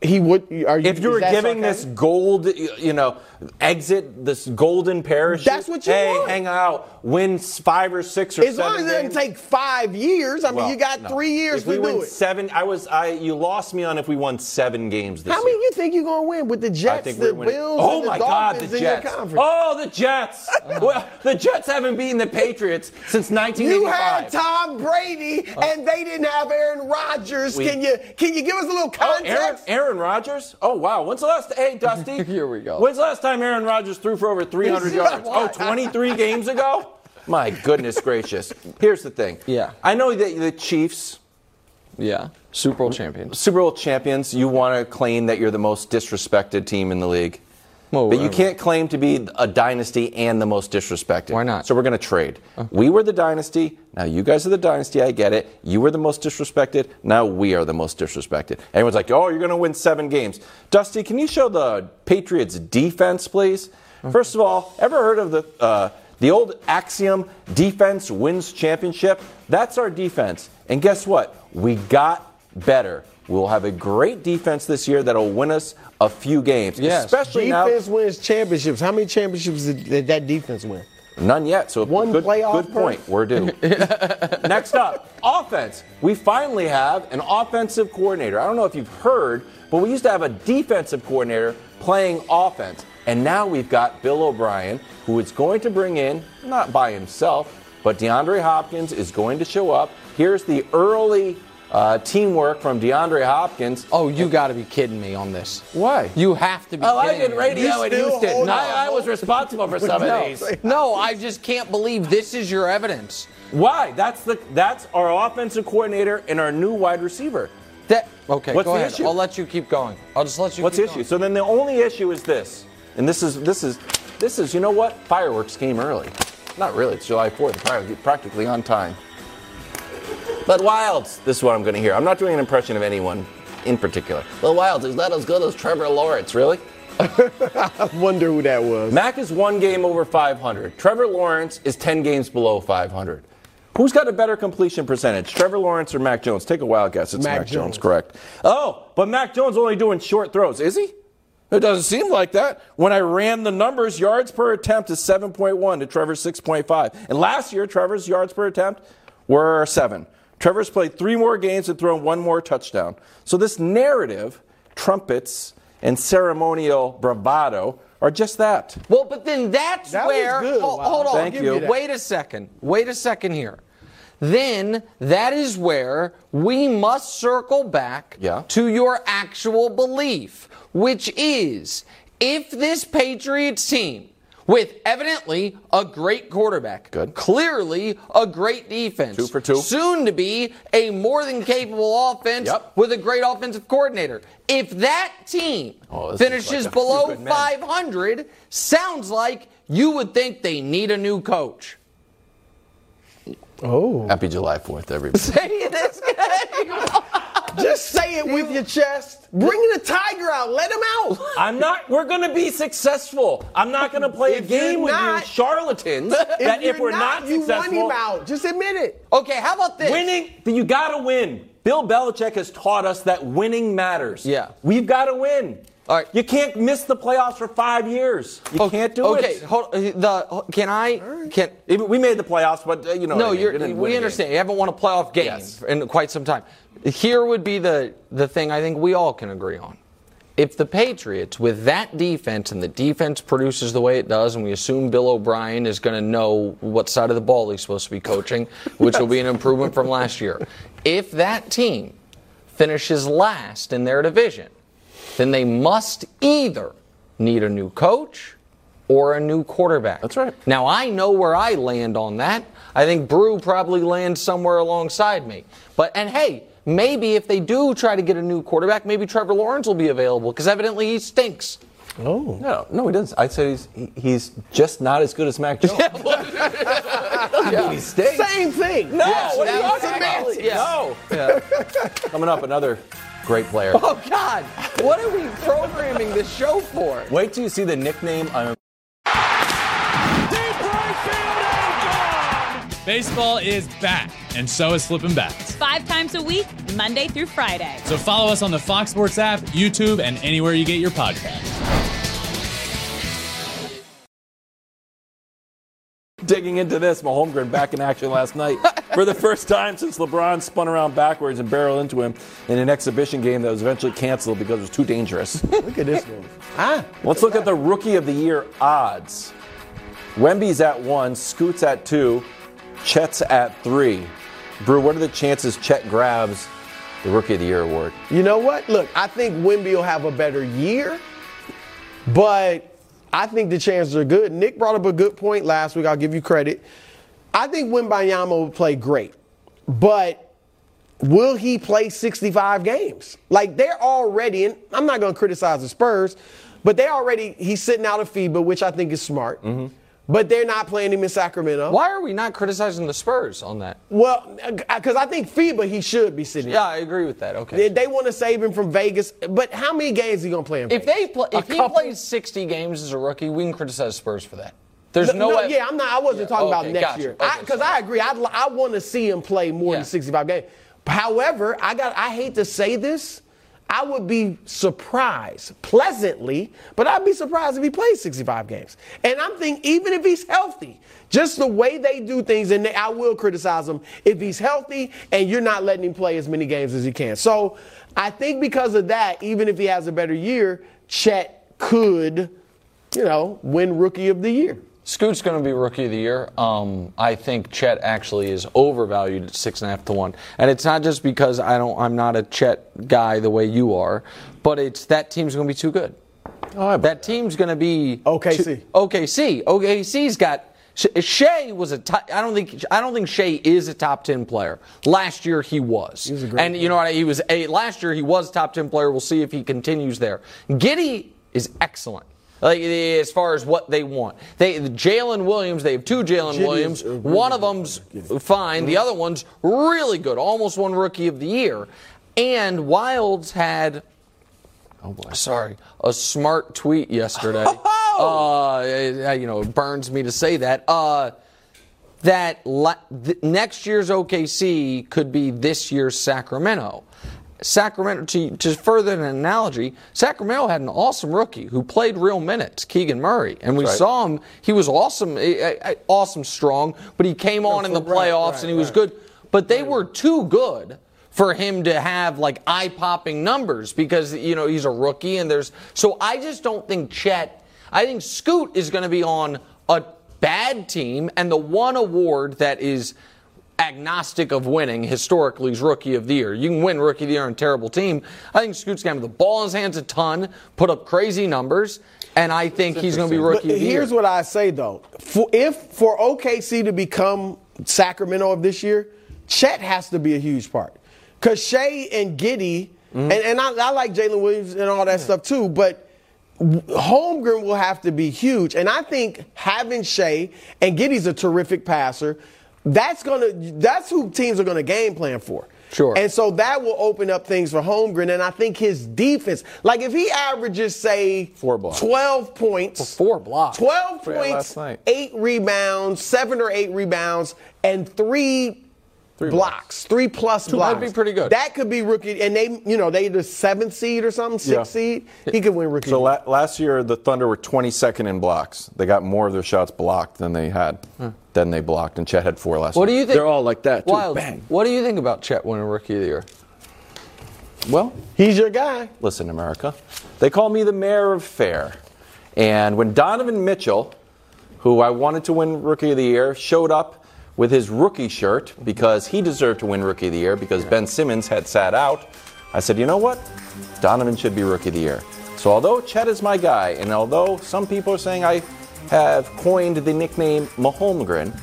Speaker 3: He would. Are you,
Speaker 1: If you were giving this gold, you know, exit, this golden parachute.
Speaker 3: That's what you
Speaker 1: hey,
Speaker 3: want.
Speaker 1: hang out, win five or six or
Speaker 3: as long as it doesn't
Speaker 1: games.
Speaker 3: take five years. I mean, you got
Speaker 1: no.
Speaker 3: three years
Speaker 1: if
Speaker 3: to
Speaker 1: we
Speaker 3: do
Speaker 1: win
Speaker 3: it.
Speaker 1: Seven. I was. I. You lost me on if we won seven games this
Speaker 3: How many
Speaker 1: year.
Speaker 3: you think you're gonna win with the Jets, the. Bills,
Speaker 4: Oh
Speaker 3: and the
Speaker 4: God,
Speaker 3: Dolphins
Speaker 4: the Jets!
Speaker 3: conference?
Speaker 4: Oh, the Jets! <laughs> well, the Jets haven't beaten the Patriots since 1985.
Speaker 3: you
Speaker 4: 1985.
Speaker 3: had Tom Brady, uh, and they didn't have Aaron Rodgers.
Speaker 1: We-
Speaker 3: can you can you give us a little context?
Speaker 1: Oh,
Speaker 3: context?
Speaker 1: Aaron, Aaron Rodgers? Oh, wow. When's the last Hey, Dusty. <laughs>
Speaker 2: Here we go.
Speaker 1: When's the last time Aaron Rodgers threw for over 300 yards? <laughs> Oh, 23 games ago? My goodness gracious. Here's the thing.
Speaker 2: Yeah.
Speaker 1: I know that the Chiefs,
Speaker 2: Yeah. Super Bowl champions.
Speaker 1: Super Bowl champions, you want to claim that you're the most disrespected team in the league.
Speaker 2: Well,
Speaker 1: But you can't claim to be a dynasty and the most disrespected.
Speaker 2: Why not?
Speaker 1: So we're going to trade. We were the dynasty. Now you guys are the dynasty. I get it. You were the most disrespected. Now we are the most disrespected. Everyone's like, oh, you're going to win seven games. Dusty, can you show the Patriots defense, please? First of all, ever heard of the uh, the old axiom, defense wins championship? That's our defense. And guess what? We got better. We'll have a great defense this year that'll win us a few games.
Speaker 2: Yes.
Speaker 1: Especially now.
Speaker 3: Defense wins championships. How many championships did, did that defense win?
Speaker 1: None yet. So
Speaker 3: One
Speaker 1: good,
Speaker 3: playoff
Speaker 1: good point. We're due. <laughs> Next up, offense. We finally have an offensive coordinator. I don't know if you've heard, but we used to have a defensive coordinator playing offense. And now we've got Bill O'Brien, who is going to bring in, not by himself, but DeAndre Hopkins is going to show up. Here's the early uh, teamwork from DeAndre Hopkins.
Speaker 2: Oh, you got to be kidding me on this.
Speaker 1: Why?
Speaker 2: You have to be
Speaker 4: I like
Speaker 2: kidding
Speaker 4: it
Speaker 2: me.
Speaker 4: radio
Speaker 3: You
Speaker 4: in Houston.
Speaker 3: hold
Speaker 4: I, I was responsible for <laughs> some
Speaker 2: No,
Speaker 4: of these.
Speaker 2: no, I just can't believe this is your evidence.
Speaker 1: Why? That's the that's our offensive coordinator and our new wide receiver.
Speaker 2: That okay?
Speaker 1: What's
Speaker 2: go
Speaker 1: the
Speaker 2: ahead.
Speaker 1: issue?
Speaker 2: I'll let you keep going. I'll just let you.
Speaker 1: What's the
Speaker 2: keep
Speaker 1: issue?
Speaker 2: going.
Speaker 1: So then the only issue is this, and this is this is this is you know what? Fireworks came early. Not really. It's July 4th. Practically, practically on time. But Wildes, this is what I'm going to hear. I'm not doing an impression of anyone in particular. Well, Wildes is not as good as Trevor Lawrence, really?
Speaker 3: I <laughs> wonder who that was.
Speaker 1: Mac is one game over 500. Trevor Lawrence is 10 games below 500. Who's got a better completion percentage, Trevor Lawrence or Mac Jones? Take a wild guess. It's
Speaker 3: Mac
Speaker 1: Mac, Jones.
Speaker 3: Jones.
Speaker 1: correct? Oh, but Mac Jones only doing short throws, is he? It doesn't seem like that. When I ran the numbers, yards per attempt is 7.1 to Trevor's 6.5. And last year, Trevor's yards per attempt were seven. Trevor's played three more games and thrown one more touchdown. So this narrative, trumpets, and ceremonial bravado are just that.
Speaker 2: Well, but then that's
Speaker 3: That was
Speaker 2: where.
Speaker 3: good,
Speaker 2: Hold,
Speaker 3: Wow.
Speaker 2: hold on.
Speaker 1: Thank you.
Speaker 2: Wait a second. Wait a second here. Then that is where we must circle back
Speaker 1: Yeah.
Speaker 2: to your actual belief, which is if this Patriots team, with evidently a great quarterback,
Speaker 1: Good.
Speaker 2: clearly a great defense,
Speaker 1: Two for two.
Speaker 2: soon to be a more than capable offense
Speaker 1: Yep.
Speaker 2: with a great offensive coordinator. If that team
Speaker 1: Oh,
Speaker 2: finishes
Speaker 1: like
Speaker 2: below 500, sounds like you would think they need a new coach.
Speaker 3: Oh.
Speaker 1: Happy July 4th, everybody. <laughs>
Speaker 2: Say this game.
Speaker 3: Just say it with your chest. Bring the tiger out. Let him out.
Speaker 4: I'm not. We're going to be successful. I'm not going to play a
Speaker 3: If
Speaker 4: game with <laughs>
Speaker 3: not-
Speaker 4: you charlatans. that if we're not,
Speaker 3: you want him out. Just admit it.
Speaker 2: Okay, how about this?
Speaker 4: winning, you got to win. Bill Belichick has taught us that winning matters.
Speaker 2: Yeah.
Speaker 4: we've got to win.
Speaker 2: All right.
Speaker 4: You can't miss the playoffs for five years. You can't do
Speaker 2: okay,
Speaker 4: it.
Speaker 2: hold, the can I can
Speaker 4: We made the playoffs, but uh, you know. I
Speaker 2: no,
Speaker 4: mean.
Speaker 2: you're,
Speaker 4: We
Speaker 2: we understand. You haven't won a playoff game
Speaker 4: Yes.
Speaker 2: in quite some time. Here would be the the thing I think we all can agree on. If the Patriots, with that defense, and the defense produces the way it does, and we assume Bill O'Brien is going to know what side of the ball he's supposed to be coaching, which will be an improvement from last year. If that team finishes last in their division, then they must either need a new coach or a new quarterback.
Speaker 1: That's right.
Speaker 2: Now I know where I land on that. I think Brew probably lands somewhere alongside me. But and hey, maybe if they do try to get a new quarterback, maybe Trevor Lawrence will be available because evidently he stinks.
Speaker 3: Oh.
Speaker 1: No, no, he doesn't. I said he's he- he's just not as good as Mac Jones. <laughs> he stinks.
Speaker 3: Same thing.
Speaker 4: No,
Speaker 2: Yes,
Speaker 4: what are you
Speaker 2: that
Speaker 4: talking about?
Speaker 2: semantics. Yeah.
Speaker 4: No. <laughs>
Speaker 1: Coming up, another great player.
Speaker 2: Oh God, what are we programming this show for?
Speaker 1: Wait till you see the nickname. I'm
Speaker 5: Baseball is back, and so is flipping bats.
Speaker 6: Five times a week, Monday through Friday.
Speaker 5: So follow us on the Fox Sports app, YouTube, and anywhere you get your podcasts.
Speaker 4: Digging into this, my Holmgren back in action last night for the first time since LeBron spun around backwards and barreled into him in an exhibition game that was eventually canceled because it was too dangerous. <laughs>
Speaker 3: Look at this one. Ah.
Speaker 4: Let's look at the Rookie of the Year odds. Wemby's at one, Scoot's at two, Chet's at three. Brew, what are the chances Chet grabs the Rookie of the Year award?
Speaker 3: You know what? Look, I think Wemby will have a better year, but I think the chances are good. Nick brought up a good point last week. I'll give you credit. I think Wembanyama will play great, but will he play 65 games? Like they're already, and I'm not going to criticize the Spurs, but they already, he's sitting out of FIBA, which I think is smart. Mm-hmm. But they're not playing him in Sacramento.
Speaker 2: Why are we not criticizing the Spurs on that?
Speaker 3: Well, uh, because I think FIBA he should be sitting.
Speaker 2: Yeah, I agree with that. Okay.
Speaker 3: They, they want to save him from Vegas, but how many games is he gonna play in
Speaker 2: If they play,
Speaker 3: A
Speaker 2: if he
Speaker 3: couple?
Speaker 2: plays 60 games as a rookie, we can criticize Spurs for that. There's no,
Speaker 3: no,
Speaker 2: way.
Speaker 3: yeah, I'm not. I wasn't talking about next
Speaker 2: gotcha.
Speaker 3: year because
Speaker 2: sorry.
Speaker 3: I agree. I'd, li- I want to see him play more
Speaker 2: Yeah.
Speaker 3: than 65 games. However, I got. I hate to say this. I would be surprised, pleasantly, but I'd be surprised if he plays 65 games. And I'm thinking, even if he's healthy, just the way they do things, and they, I will criticize him if he's healthy and you're not letting him play as many games as he can. So I think because of that, even if he has a better year, Chet could, you know, win Rookie of the Year.
Speaker 2: Scoot's going to be rookie of the year. Um, I think Chet actually is overvalued at six and a half to one, and it's not just because I don't. I'm not a Chet guy the way you are, but it's that team's going to be too good. that team's going to be
Speaker 3: OKC.
Speaker 2: too- OKC. OKC's got. Sh- Shai was a top, I don't think I don't think Shai is a top ten player. Last year he was, he
Speaker 3: was a great
Speaker 2: and you know what? He was a last year he was top ten player. We'll see if he continues there. Giddey is excellent. Like as far as what they want, they Jalen Williams. They have two Jalen Williams.
Speaker 3: really
Speaker 2: One of them's fine. The other one's really good. Almost won Rookie of the Year. And Wildes had
Speaker 1: Oh boy.
Speaker 2: sorry, a smart tweet yesterday. <laughs> uh, you know, it burns me to say that. Uh, that la- th- next year's OKC could be this year's Sacramento. Sacramento, to, to further an analogy, Sacramento had an awesome rookie who played real minutes, Keegan Murray, and we
Speaker 1: right.
Speaker 2: saw him. He was awesome, eh, eh, awesome, strong, but he came on in the playoffs
Speaker 3: right,
Speaker 2: and he was good. But they were too good for him to have like eye-popping numbers because you know he's a rookie and there's. So I just don't think Chet. I think Scoot is going to be on a bad team, and the one award that is agnostic of winning historically is rookie of the year. You can win rookie of the year on a terrible team. I think Scoot's going to have the ball in his hands a ton, put up crazy numbers, and I think he's going to be
Speaker 3: But
Speaker 2: rookie of the year.
Speaker 3: here's what I say though: for, if for OKC to become Sacramento of this year, Chet has to be a huge part. Because Shai and Giddey,
Speaker 2: Mm-hmm.
Speaker 3: and, and I, I like Jalen Williams and all that stuff too, but Holmgren will have to be huge. And I think having Shai and Giddey's a terrific passer. That's gonna that's who teams are gonna game plan for.
Speaker 2: Sure.
Speaker 3: And so that will open up things for Holmgren. And I think his defense, like if he averages, say,
Speaker 1: Four blocks.
Speaker 3: 12 points.
Speaker 2: four blocks.
Speaker 3: 12 points, eight rebounds, seven or eight rebounds, and three, blocks, three plus blocks.
Speaker 2: that'd be pretty good.
Speaker 3: That could be rookie. And they, you know, they the seventh seed or something, sixth
Speaker 1: Yeah.
Speaker 3: seed. He could win rookie.
Speaker 1: So la- last year, the Thunder were 22nd in blocks. They got more of their shots blocked than they had, than they blocked, and Chet had four last
Speaker 2: What do you think?
Speaker 4: They're all like that, too.
Speaker 2: Wild.
Speaker 4: Bang.
Speaker 2: What do you think about Chet winning rookie of the year?
Speaker 1: Well,
Speaker 3: He's your guy.
Speaker 1: listen, America. They call me the mayor of fair. And when Donovan Mitchell, who I wanted to win Rookie of the Year, showed up with his rookie shirt because he deserved to win Rookie of the Year because Ben Simmons had sat out, I said, you know what? Donovan should be Rookie of the Year. So although Chet is my guy, and although some people are saying I have coined the nickname Mahomegren,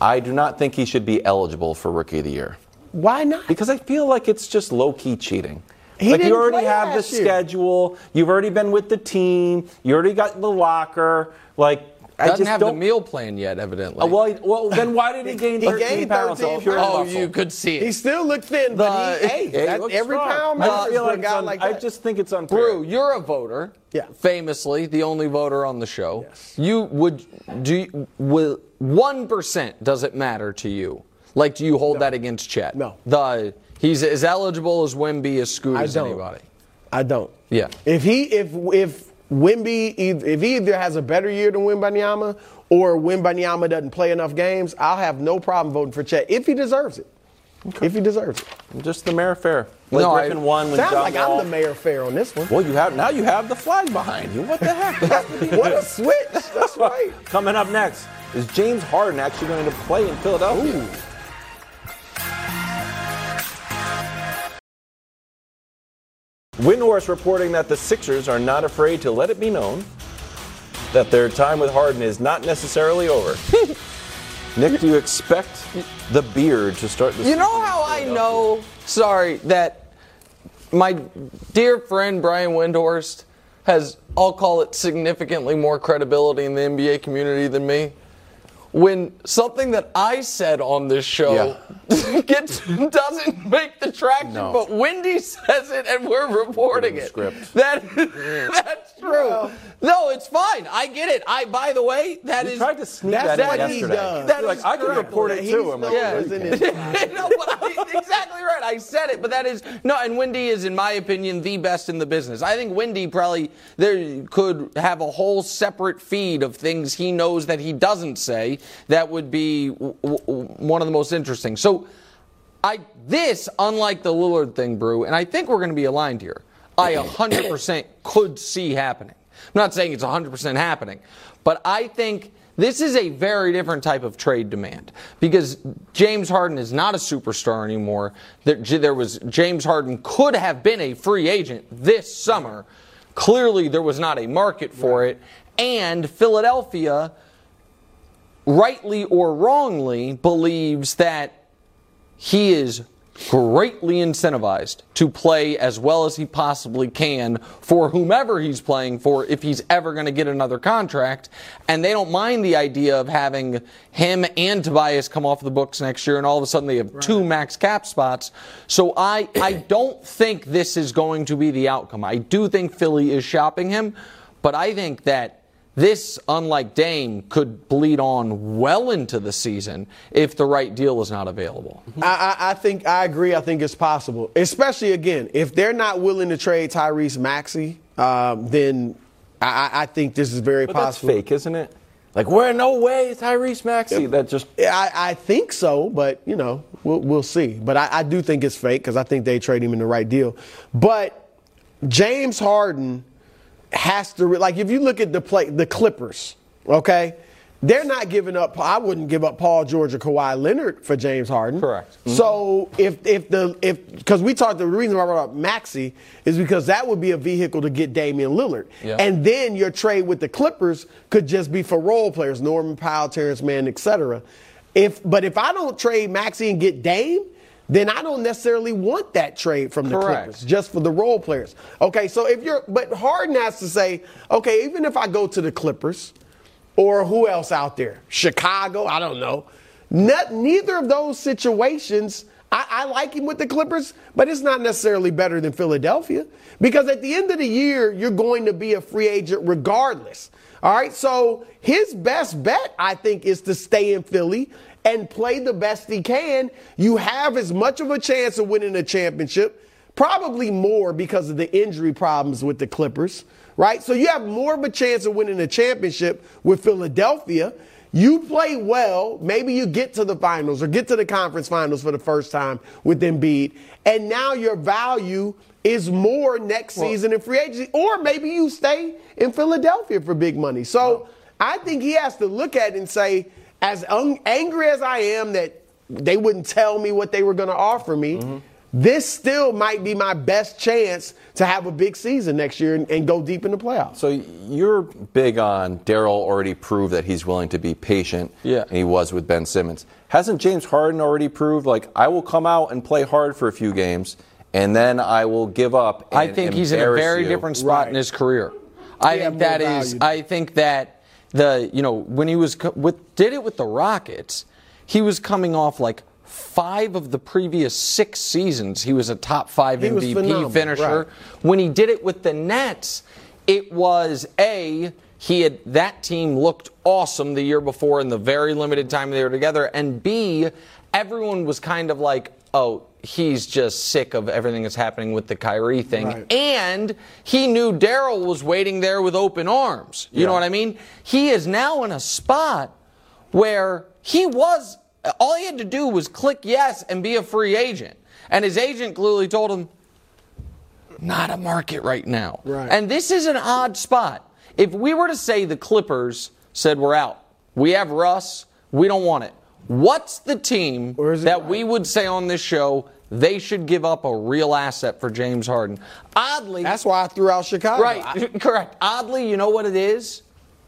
Speaker 1: I do not think he should be eligible for Rookie of the Year.
Speaker 3: Why not?
Speaker 1: Because I feel like it's just low key cheating.
Speaker 3: He
Speaker 1: like you already have the
Speaker 3: year.
Speaker 1: schedule, you've already been with the team, you already got the locker. Like I
Speaker 2: Doesn't
Speaker 1: just
Speaker 2: have
Speaker 1: don't.
Speaker 2: the meal plan yet, evidently.
Speaker 1: Uh, well, he- well, then why did he gain
Speaker 3: He
Speaker 1: 13
Speaker 3: gained
Speaker 1: pounds?
Speaker 3: 13
Speaker 1: pure
Speaker 3: pounds.
Speaker 2: oh,
Speaker 1: muscle?
Speaker 2: you could see it.
Speaker 3: He still looked thin, but
Speaker 2: The-
Speaker 3: he, hey,
Speaker 1: he
Speaker 3: that- every
Speaker 1: strong.
Speaker 3: pound
Speaker 1: I
Speaker 3: matters
Speaker 1: feel
Speaker 3: for
Speaker 1: like it's
Speaker 3: guy
Speaker 1: un-
Speaker 3: like
Speaker 1: I just think it's unfair.
Speaker 2: Brew, you're a voter.
Speaker 3: Yeah.
Speaker 2: Famously, the only voter on the show. Yes. You would do you, will one percent does it matter to you? Like, do you hold that against Chet?
Speaker 3: No.
Speaker 2: The he's as eligible as Wemby as Scoot
Speaker 3: I
Speaker 2: as
Speaker 3: don't.
Speaker 2: anybody.
Speaker 3: I don't.
Speaker 2: Yeah.
Speaker 3: If he if if Wemby if he either has a better year than Wembanyama or Wembanyama doesn't play enough games, I'll have no problem voting for Chet if he deserves it. If he deserves it.
Speaker 1: I'm just the mayor fair. Blake
Speaker 2: No, I-
Speaker 1: Griffin won when
Speaker 3: Sounds
Speaker 1: John
Speaker 3: like
Speaker 1: Wall.
Speaker 3: I'm the mayor fair on this one.
Speaker 1: Well, you have now you have the flag behind you. What the heck? <laughs>
Speaker 3: what a switch. That's right.
Speaker 1: Coming up next, is James Harden actually going to play in Philadelphia? Windhorst reporting that the Sixers are not afraid to let it be known that their time with Harden is not necessarily over. <laughs> Nick, do you expect the beard to start the
Speaker 2: You know how I know? Sorry, that my dear friend Brian Windhorst has, I'll call it, significantly more credibility in the NBA community than me. When something that I said on this show <laughs> gets doesn't make the traction,
Speaker 1: No.
Speaker 2: but Wendy says it and we're reporting it.
Speaker 1: script. <laughs>
Speaker 2: That that's true. no, it's fine. I get it. I by the way, that
Speaker 1: You
Speaker 2: is
Speaker 1: tried to sneak
Speaker 3: That's
Speaker 1: that in
Speaker 3: what he
Speaker 1: yesterday.
Speaker 3: does.
Speaker 2: That
Speaker 1: like, I can
Speaker 2: correct.
Speaker 1: report it
Speaker 3: He's
Speaker 1: too. I'm like,
Speaker 2: Yeah.
Speaker 3: isn't it?
Speaker 2: no, but I, exactly right. I said it, but that is no. And Wendy is, in my opinion, the best in the business. I think Wendy probably there could have a whole separate feed of things he knows that he doesn't say. That would be w- w- one of the most interesting. So, I this unlike the Lillard thing, Brew, and I think we're going to be aligned here. I 100% could see happening. I'm not saying it's 100% happening, but I think this is a very different type of trade demand because James Harden is not a superstar anymore. There, there was James Harden could have been a free agent this summer. Clearly, there was not a market for it, and Philadelphia, rightly or wrongly, believes that he is greatly incentivized to play as well as he possibly can for whomever he's playing for if he's ever going to get another contract. And they don't mind the idea of having him and Tobias come off the books next year and all of a sudden they have two max cap spots. So I, I <clears throat> don't think this is going to be the outcome. I do think Philly is shopping him, but I think that this, unlike Dame, could bleed on well into the season if the right deal is not available.
Speaker 3: I, I, I think I agree. I think it's possible, especially again if they're not willing to trade Tyrese Maxey, um, then I, I think this is very
Speaker 1: But that's
Speaker 3: possible.
Speaker 1: fake, isn't it? Like, where? No way, Tyrese Maxey. That just
Speaker 3: I, I think so, but you know we'll, we'll see. But I, I do think it's fake because I think they trade him in the right deal. But James Harden has to like if you look at the play the Clippers, okay. They're not giving up. I wouldn't give up Paul George or Kawhi Leonard for James Harden.
Speaker 2: Correct. Mm-hmm.
Speaker 3: So if if the if because we talked the reason why I brought up Maxey is because that would be a vehicle to get Damian Lillard,
Speaker 2: Yeah.
Speaker 3: and then your trade with the Clippers could just be for role players, Norman Powell, Terrence Mann, etc. If but if I don't trade Maxey and get Dame, then I don't necessarily want that trade from the
Speaker 2: Correct.
Speaker 3: Clippers just for the role players. Okay, so if you're but Harden has to say, okay, even if I go to the Clippers or who else out there? Chicago? I don't know. Not, neither of those situations. I, I like him with the Clippers, but it's not necessarily better than Philadelphia because at the end of the year, you're going to be a free agent regardless. All right, so his best bet, I think, is to stay in Philly and play the best he can. You have as much of a chance of winning a championship, probably more because of the injury problems with the Clippers right? So you have more of a chance of winning a championship with Philadelphia. You play well, maybe you get to the finals or get to the conference finals for the first time with Embiid, and now your value is more next season in free agency, or maybe you stay in Philadelphia for big money. So I think he has to look at it and say, as un- angry as I am that they wouldn't tell me what they were going to offer me. Mm-hmm. This still might be my best chance to have a big season next year and, and go deep in the playoffs.
Speaker 1: So you're big on Daryl already proved that he's willing to be patient.
Speaker 2: Yeah.
Speaker 1: And he was with Ben Simmons. Hasn't James Harden already proved like I will come out and play hard for a few games and then I will give up and
Speaker 2: I think he's in a very
Speaker 1: you.
Speaker 2: different spot in his career. I
Speaker 3: He
Speaker 2: think that is. I think that the you know when he was co- with did it with the Rockets, he was coming off like five of the previous six seasons. He was a top five
Speaker 3: He
Speaker 2: MVP finisher.
Speaker 3: right.
Speaker 2: When he did it with the Nets, it was a he had that team looked awesome the year before in the very limited time they were together, and B everyone was kind of like, oh. He's just sick of everything that's happening with the Kyrie thing.
Speaker 3: Right.
Speaker 2: And he knew Daryl was waiting there with open arms. You know what I mean? He is now in a spot where he was, all he had to do was click yes and be a free agent. And his agent clearly told him, not a market right now.
Speaker 3: Right.
Speaker 2: And this is an odd spot. If we were to say the Clippers said we're out, we have Russ, we don't want it. What's the team
Speaker 3: Or is it
Speaker 2: that
Speaker 3: right?
Speaker 2: we would say on this show they should give up a real asset for James Harden? Oddly,
Speaker 3: That's why I threw out Chicago.
Speaker 2: right,
Speaker 3: I- <laughs>
Speaker 2: correct. Oddly, you know what it is?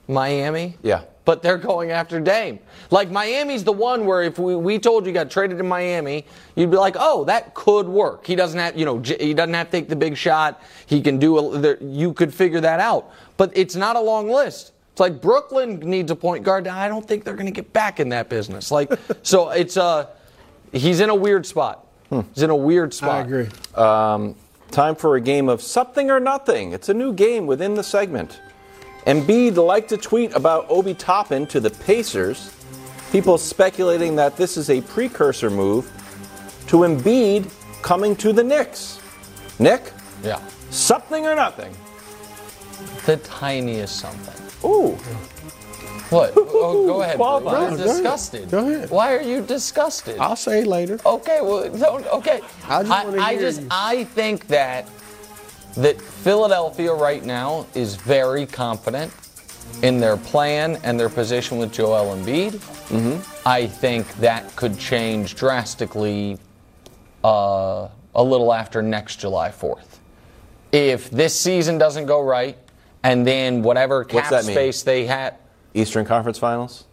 Speaker 2: Miami.
Speaker 1: Yeah.
Speaker 2: But they're going after Dame. Like Miami's the one where if we, we told you got traded to Miami, you'd be like, oh, that could work. He doesn't have, you know, J- he doesn't have to take the big shot. He can do. A, there, you could figure that out. But it's not a long list. It's like Brooklyn needs a point guard. I don't think they're going to get back in that business. Like, <laughs> so it's uh, he's in a weird spot. He's in a weird spot.
Speaker 3: I agree.
Speaker 1: Time for a game of something or nothing. It's a new game within the segment. Embiid liked to tweet about Obi Toppin to the Pacers. People speculating that this is a precursor move to Embiid coming to the Knicks. Nick,
Speaker 2: Yeah.
Speaker 1: something or nothing?
Speaker 2: The tiniest something.
Speaker 1: Ooh,
Speaker 2: What? Oh, go <laughs> ahead.
Speaker 1: Well,
Speaker 2: You're
Speaker 3: go ahead.
Speaker 2: disgusted.
Speaker 3: Go ahead.
Speaker 2: Why are you disgusted?
Speaker 3: I'll say later.
Speaker 2: Okay, well, don't, okay.
Speaker 3: I just wanna
Speaker 2: I,
Speaker 3: hear
Speaker 2: just,
Speaker 3: you.
Speaker 2: I think that that Philadelphia right now is very confident in their plan and their position with Joel Embiid. Mm-hmm. I think that could change drastically uh, a little after next July 4th. If this season doesn't go right, and then whatever cap
Speaker 1: that mean?
Speaker 2: space they had.
Speaker 1: Eastern Conference Finals?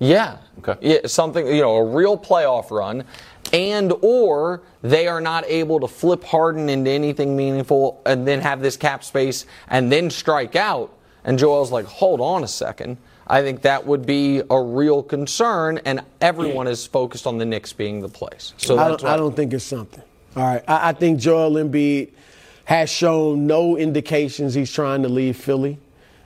Speaker 2: Yeah.
Speaker 1: Okay.
Speaker 2: Yeah, something you know, a real playoff run, and or they are not able to flip Harden into anything meaningful, and then have this cap space, and then strike out. And Joel's like, hold on a second. I think that would be a real concern, and everyone is focused on the Knicks being the place. So
Speaker 3: I don't, I don't think it's something. All right. I, I think Joel Embiid has shown no indications he's trying to leave Philly.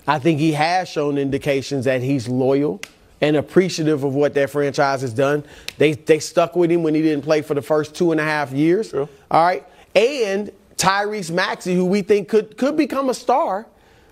Speaker 3: I think he has shown indications that he's loyal and appreciative of what that franchise has done. They they stuck with him when he didn't play for the first two and a half years. All right. And Tyrese Maxey, who we think could could become a star.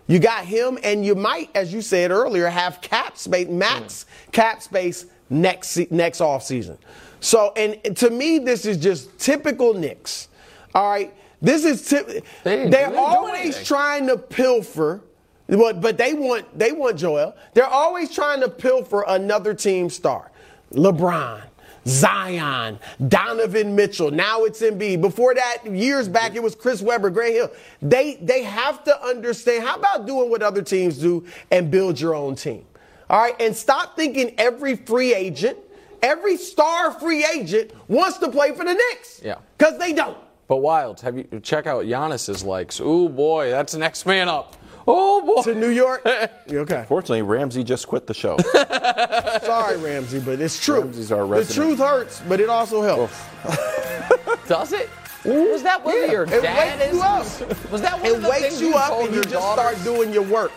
Speaker 3: You got him, and you might, as you said earlier, have cap space, max mm. cap space next next off season. So, and to me, this is just typical Knicks. All right, this is
Speaker 2: didn't- they
Speaker 3: they're always trying to pilfer. But, but they want they want Joel. They're always trying to pilfer another team star. LeBron, Zion, Donovan Mitchell. Now it's Embiid. Before that, years back, it was Chris Webber, Grant Hill. They they have to understand. How about doing what other teams do and build your own team? All right, and stop thinking every free agent, every star free agent wants to play for the Knicks.
Speaker 2: Yeah.
Speaker 3: because they don't.
Speaker 2: But Wildes, have you check out Giannis's likes? Ooh boy, that's the next man up. Oh boy.
Speaker 3: To New York. <laughs> okay.
Speaker 1: Fortunately, Ramsey just quit the show. <laughs>
Speaker 3: Sorry, Ramsey, but it's true.
Speaker 1: Ramsey's our
Speaker 3: the
Speaker 1: resident.
Speaker 3: truth hurts, but it also helps. <laughs>
Speaker 2: Does it? Was that one of your
Speaker 3: it
Speaker 2: dad
Speaker 3: wakes you
Speaker 2: is?
Speaker 3: up.
Speaker 2: Was that one
Speaker 3: It
Speaker 2: of the
Speaker 3: wakes
Speaker 2: things
Speaker 3: you up
Speaker 2: told
Speaker 3: and you
Speaker 2: your
Speaker 3: just
Speaker 2: daughters?
Speaker 3: start doing your work.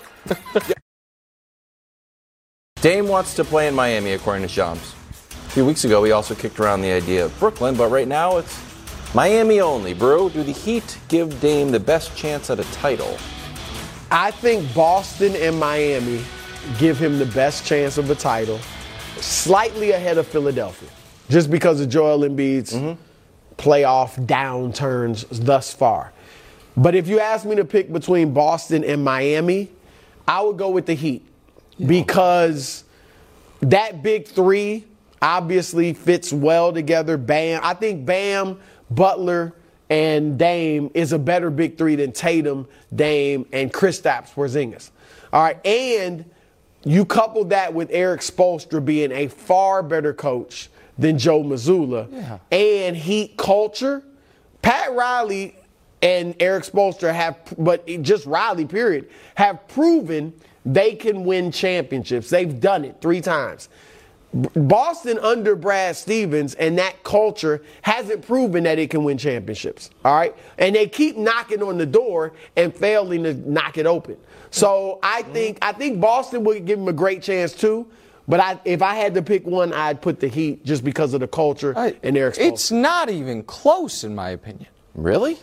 Speaker 1: Dame wants to play in Miami, according to Shams. A few weeks ago, he also kicked around the idea of Brooklyn, but right now it's Miami only. Bro, do the Heat give Dame the best chance at a title?
Speaker 3: I think Boston and Miami give him the best chance of a title, slightly ahead of Philadelphia, just because of Joel Embiid's mm-hmm. playoff downturns thus far. But if you ask me to pick between Boston and Miami, I would go with the Heat because that big three obviously fits well together. Bam. I think Bam, Butler, and Dame is a better big three than Tatum, Dame, and Kristaps Porzingis. All right, and you couple that with Erik Spoelstra being a far better coach than Joe Mazzulla, and Heat culture. Pat Riley and Erik Spoelstra have, but just Riley, period, have proven they can win championships. They've done it three times. Boston under Brad Stevens and that culture hasn't proven that it can win championships. All right. And they keep knocking on the door and failing to knock it open. So I mm-hmm. think I think Boston would give them a great chance too. But I, if I had to pick one, I'd put the Heat just because of the culture
Speaker 2: I-
Speaker 3: and Erik Spoelstra.
Speaker 2: It's not even close, in my opinion.
Speaker 1: Really?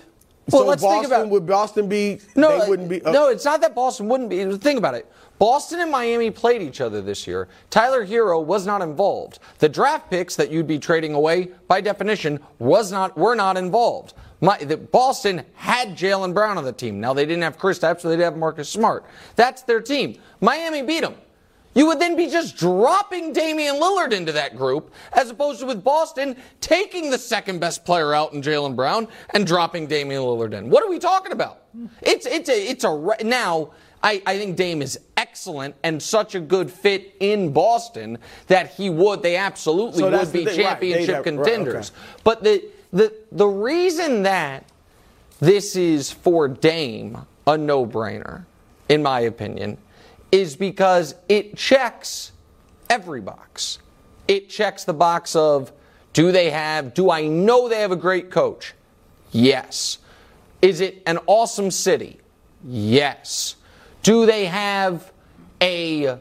Speaker 2: Well,
Speaker 3: so
Speaker 2: let's
Speaker 3: Boston,
Speaker 2: think about
Speaker 3: would Boston be?
Speaker 2: No,
Speaker 3: they wouldn't be. oh,
Speaker 2: no, it's not that Boston wouldn't be. Think about it. Boston and Miami played each other this year. Tyler Herro was not involved. The draft picks that you'd be trading away, by definition, was not were not involved. My, the, Boston had Jaylen Brown on the team. Now they didn't have Chris so they did have Marcus Smart. That's their team. Miami beat them. You would then be just dropping Damian Lillard into that group, as opposed to with Boston taking the second best player out in Jaylen Brown and dropping Damian Lillard in. What are we talking about? It's it's a it's a now. I, I think Dame is excellent and such a good fit in Boston that he would they absolutely
Speaker 3: So
Speaker 2: would be
Speaker 3: the thing, right, they'd
Speaker 2: championship
Speaker 3: right,
Speaker 2: contenders.
Speaker 3: okay.
Speaker 2: But the the the reason that this is for Dame a no brainer, in my opinion, is because it checks every box. It checks the box of do they have, do I know they have a great coach? Yes. Is it an awesome city? Yes. Do they have a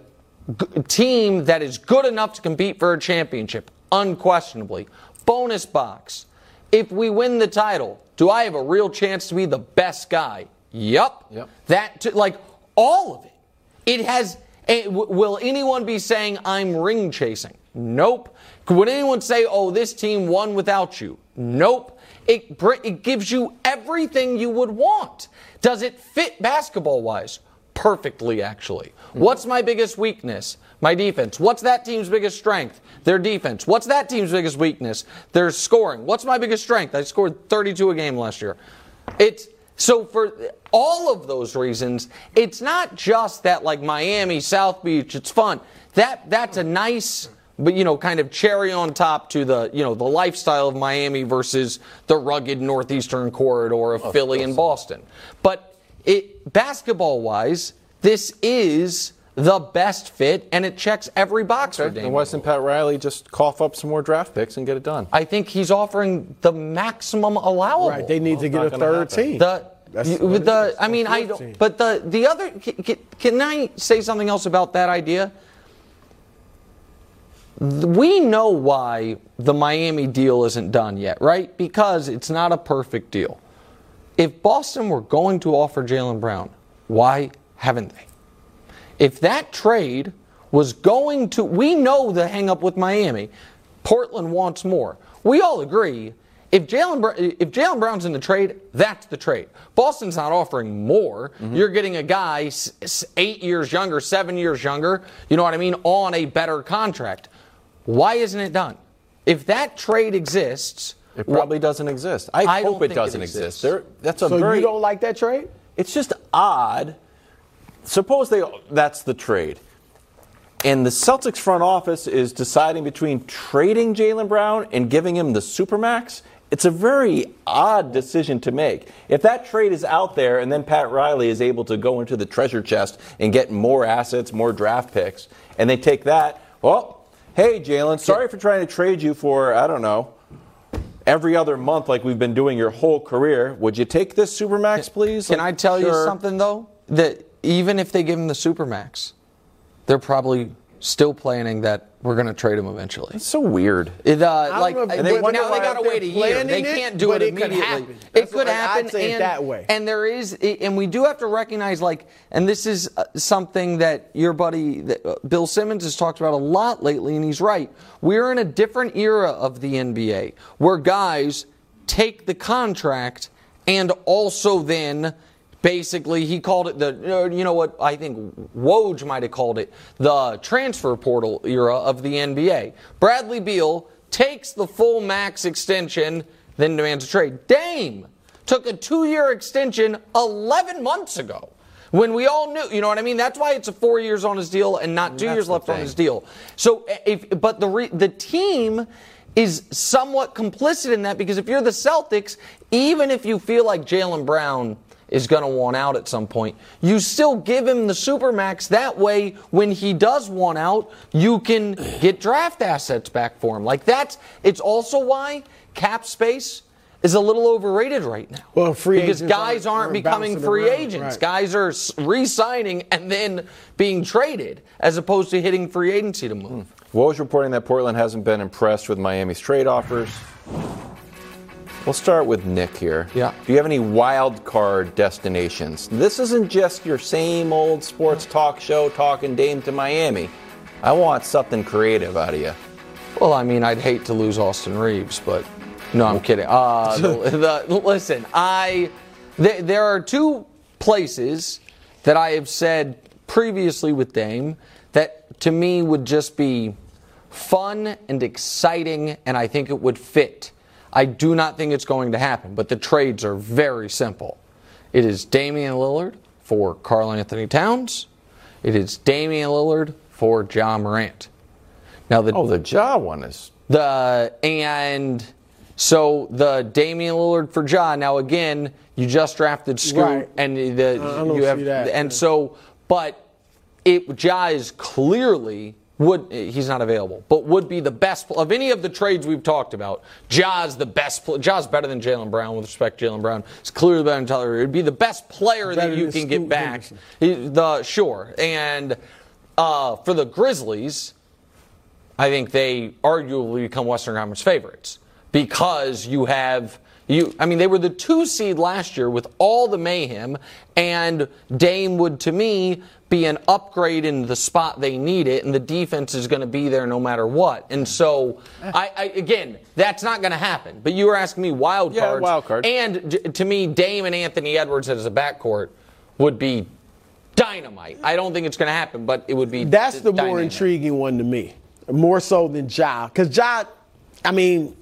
Speaker 2: g- team that is good enough to compete for a championship? Unquestionably. Bonus box. If we win the title, do I have a real chance to be the best guy? Yup.
Speaker 1: Yep.
Speaker 2: That, t- like, all of it. It has. eh, w- will anyone be saying I'm ring chasing? Nope. Would anyone say, oh, this team won without you? Nope. It, br- it gives you everything you would want. Does it fit basketball wise? Perfectly, actually. What's my biggest weakness? My defense. What's that team's biggest strength? Their defense. What's that team's biggest weakness? Their scoring. What's my biggest strength? I scored 32 a game last year. It's so for all of those reasons, it's not just that like Miami, South Beach, it's fun. That that's a nice but you know kind of cherry on top to the you know the lifestyle of Miami versus the rugged northeastern corridor of Philly and Boston. But it basketball wise, this is the best fit and it checks every box for
Speaker 1: Okay.
Speaker 2: Damian.
Speaker 1: And why doesn't Pat Riley just cough up some more draft picks and get it done?
Speaker 2: I think he's offering the maximum allowable.
Speaker 3: Right, they need to get a
Speaker 1: gonna
Speaker 3: third team.
Speaker 2: The
Speaker 3: That's
Speaker 2: You-
Speaker 3: what
Speaker 2: with
Speaker 3: it
Speaker 2: the. I mean, I don't. But the the other, can, can I say something else about that idea? We know why the Miami deal isn't done yet, right? Because it's not a perfect deal. If Boston were going to offer Jaylen Brown, why haven't they? If that trade was going to, we know the hang up with Miami. Portland wants more. We all agree. If Jaylen if Jaylen Brown's in the trade, that's the trade. Boston's not offering more. Mm-hmm. You're getting a guy s- s- eight years younger, seven years younger. You know what I mean? On a better contract. Why isn't it done? If that trade exists,
Speaker 1: It probably doesn't exist. I,
Speaker 2: I
Speaker 1: hope it doesn't
Speaker 2: exists.
Speaker 1: exist. There, that's a
Speaker 3: So
Speaker 1: very.
Speaker 3: you don't like that trade?
Speaker 1: it's just odd. Suppose they that's the trade. And the Celtics front office is deciding between trading Jaylen Brown and giving him the supermax. It's a very odd decision to make. If that trade is out there and then Pat Riley is able to go into the treasure chest and get more assets, more draft picks, and they take that, well, hey, Jaylen, sorry for trying to trade you for, I don't know, every other month like we've been doing your whole career. Would you take this supermax, please?
Speaker 2: Can
Speaker 1: Like,
Speaker 2: I tell you something though? That even if they give him the supermax, they're probably still planning that we're going to trade him eventually.
Speaker 1: It's so weird.
Speaker 2: It, uh, like
Speaker 3: know if-
Speaker 2: but
Speaker 3: And they wonder
Speaker 2: now they
Speaker 3: why
Speaker 2: got to
Speaker 3: they're
Speaker 2: wait a year. They can't do
Speaker 3: but
Speaker 2: it
Speaker 3: it could
Speaker 2: immediately.
Speaker 3: happen.
Speaker 2: It could
Speaker 3: what- I'd
Speaker 2: happen.
Speaker 3: say it
Speaker 2: and,
Speaker 3: that way.
Speaker 2: And there is, and we do have to recognize, like, and this is uh, something that your buddy uh, Bill Simmons has talked about a lot lately, and he's right. We're in a different era of the NBA where guys take the contract and also then basically he called it the uh, you know what I think Woj might have called it the transfer portal era of the NBA. Bradley Beal takes the full max extension, then demands a trade. Dame took a two-year extension 11 months ago. When we all knew, you know what I mean? That's why it's a four years on his deal and not two
Speaker 1: That's
Speaker 2: years left on his deal. So, eh, if but the re, the team is somewhat complicit in that because if you're the Celtics, even if you feel like Jaylen Brown is going to want out at some point, you still give him the supermax. That way, when he does want out, you can get draft assets back for him. Like that's. It's also why cap space. Is a little overrated right now.
Speaker 3: Well, free
Speaker 2: because
Speaker 3: agents
Speaker 2: guys
Speaker 3: aren't-
Speaker 2: aren't,
Speaker 3: aren't
Speaker 2: becoming free
Speaker 3: around,
Speaker 2: agents.
Speaker 3: right.
Speaker 2: Guys are s- re-signing and then being traded, as opposed to hitting free agency to move. Hmm.
Speaker 1: Woj reporting that Portland hasn't been impressed with Miami's trade offers. We'll start with Nick here.
Speaker 2: Yeah.
Speaker 1: Do you have any wild card destinations? This isn't just your same old sports talk show talking Dame to Miami. I want something creative out of you.
Speaker 2: Well, I mean, I'd hate to lose Austin Reaves, but no, I'm kidding. Uh, <laughs> the, the, listen, I th- there are two places that I have said previously with Dame that to me would just be fun and exciting, and I think it would fit. I do not think it's going to happen, but the trades are very simple. It is Damian Lillard for Karl-Anthony Towns. It is Damian Lillard for Ja Morant. Now the
Speaker 1: Oh, the jaw one is.
Speaker 2: the and so the Damian Lillard for Ja. Now again, you just drafted Scoot,
Speaker 3: Right.
Speaker 2: and the you have
Speaker 3: that.
Speaker 2: and so, but it Ja is clearly would he's not available, but would be the best of any of the trades we've talked about. Ja's the best. Ja's better than Jaylen Brown with respect to Jaylen Brown. It's clearly better than Tyler. It'd be the best player
Speaker 3: Better
Speaker 2: that you can get back.
Speaker 3: Henderson.
Speaker 2: He- The sure and uh, for the Grizzlies. I think they arguably become Western Conference favorites because you have you. I mean, they were the two seed last year with all the mayhem, and Dame would, to me, be an upgrade in the spot they need it, and the defense is going to be there no matter what. And so, eh. I, I again, that's not going to happen. But you were asking me wild
Speaker 1: Yeah,
Speaker 2: cards,
Speaker 1: wild card.
Speaker 2: and to me, Dame and Anthony Edwards as a backcourt would be dynamite. I don't think it's going to happen, but it would be.
Speaker 3: That's
Speaker 2: d-
Speaker 3: the more intriguing one to me, more so than Ja. Because Ja, I mean,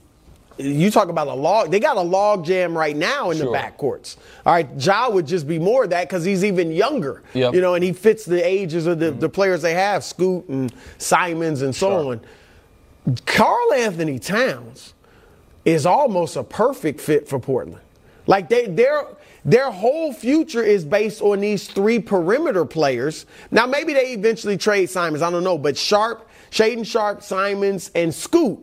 Speaker 3: you talk about a log. They got a log jam right now in
Speaker 2: Sure.
Speaker 3: the backcourts. All right, Ja would just be more of that because he's even younger.
Speaker 2: Yep.
Speaker 3: You know, and he fits the ages of the, mm-hmm. the players they have, Scoot and Simons and so on. Karl-Anthony Towns is almost a perfect fit for Portland. Like they their their whole future is based on these three perimeter players. Now maybe they eventually trade Simons, I don't know, but Sharpe, Shaedon Sharpe, Simons, and Scoot.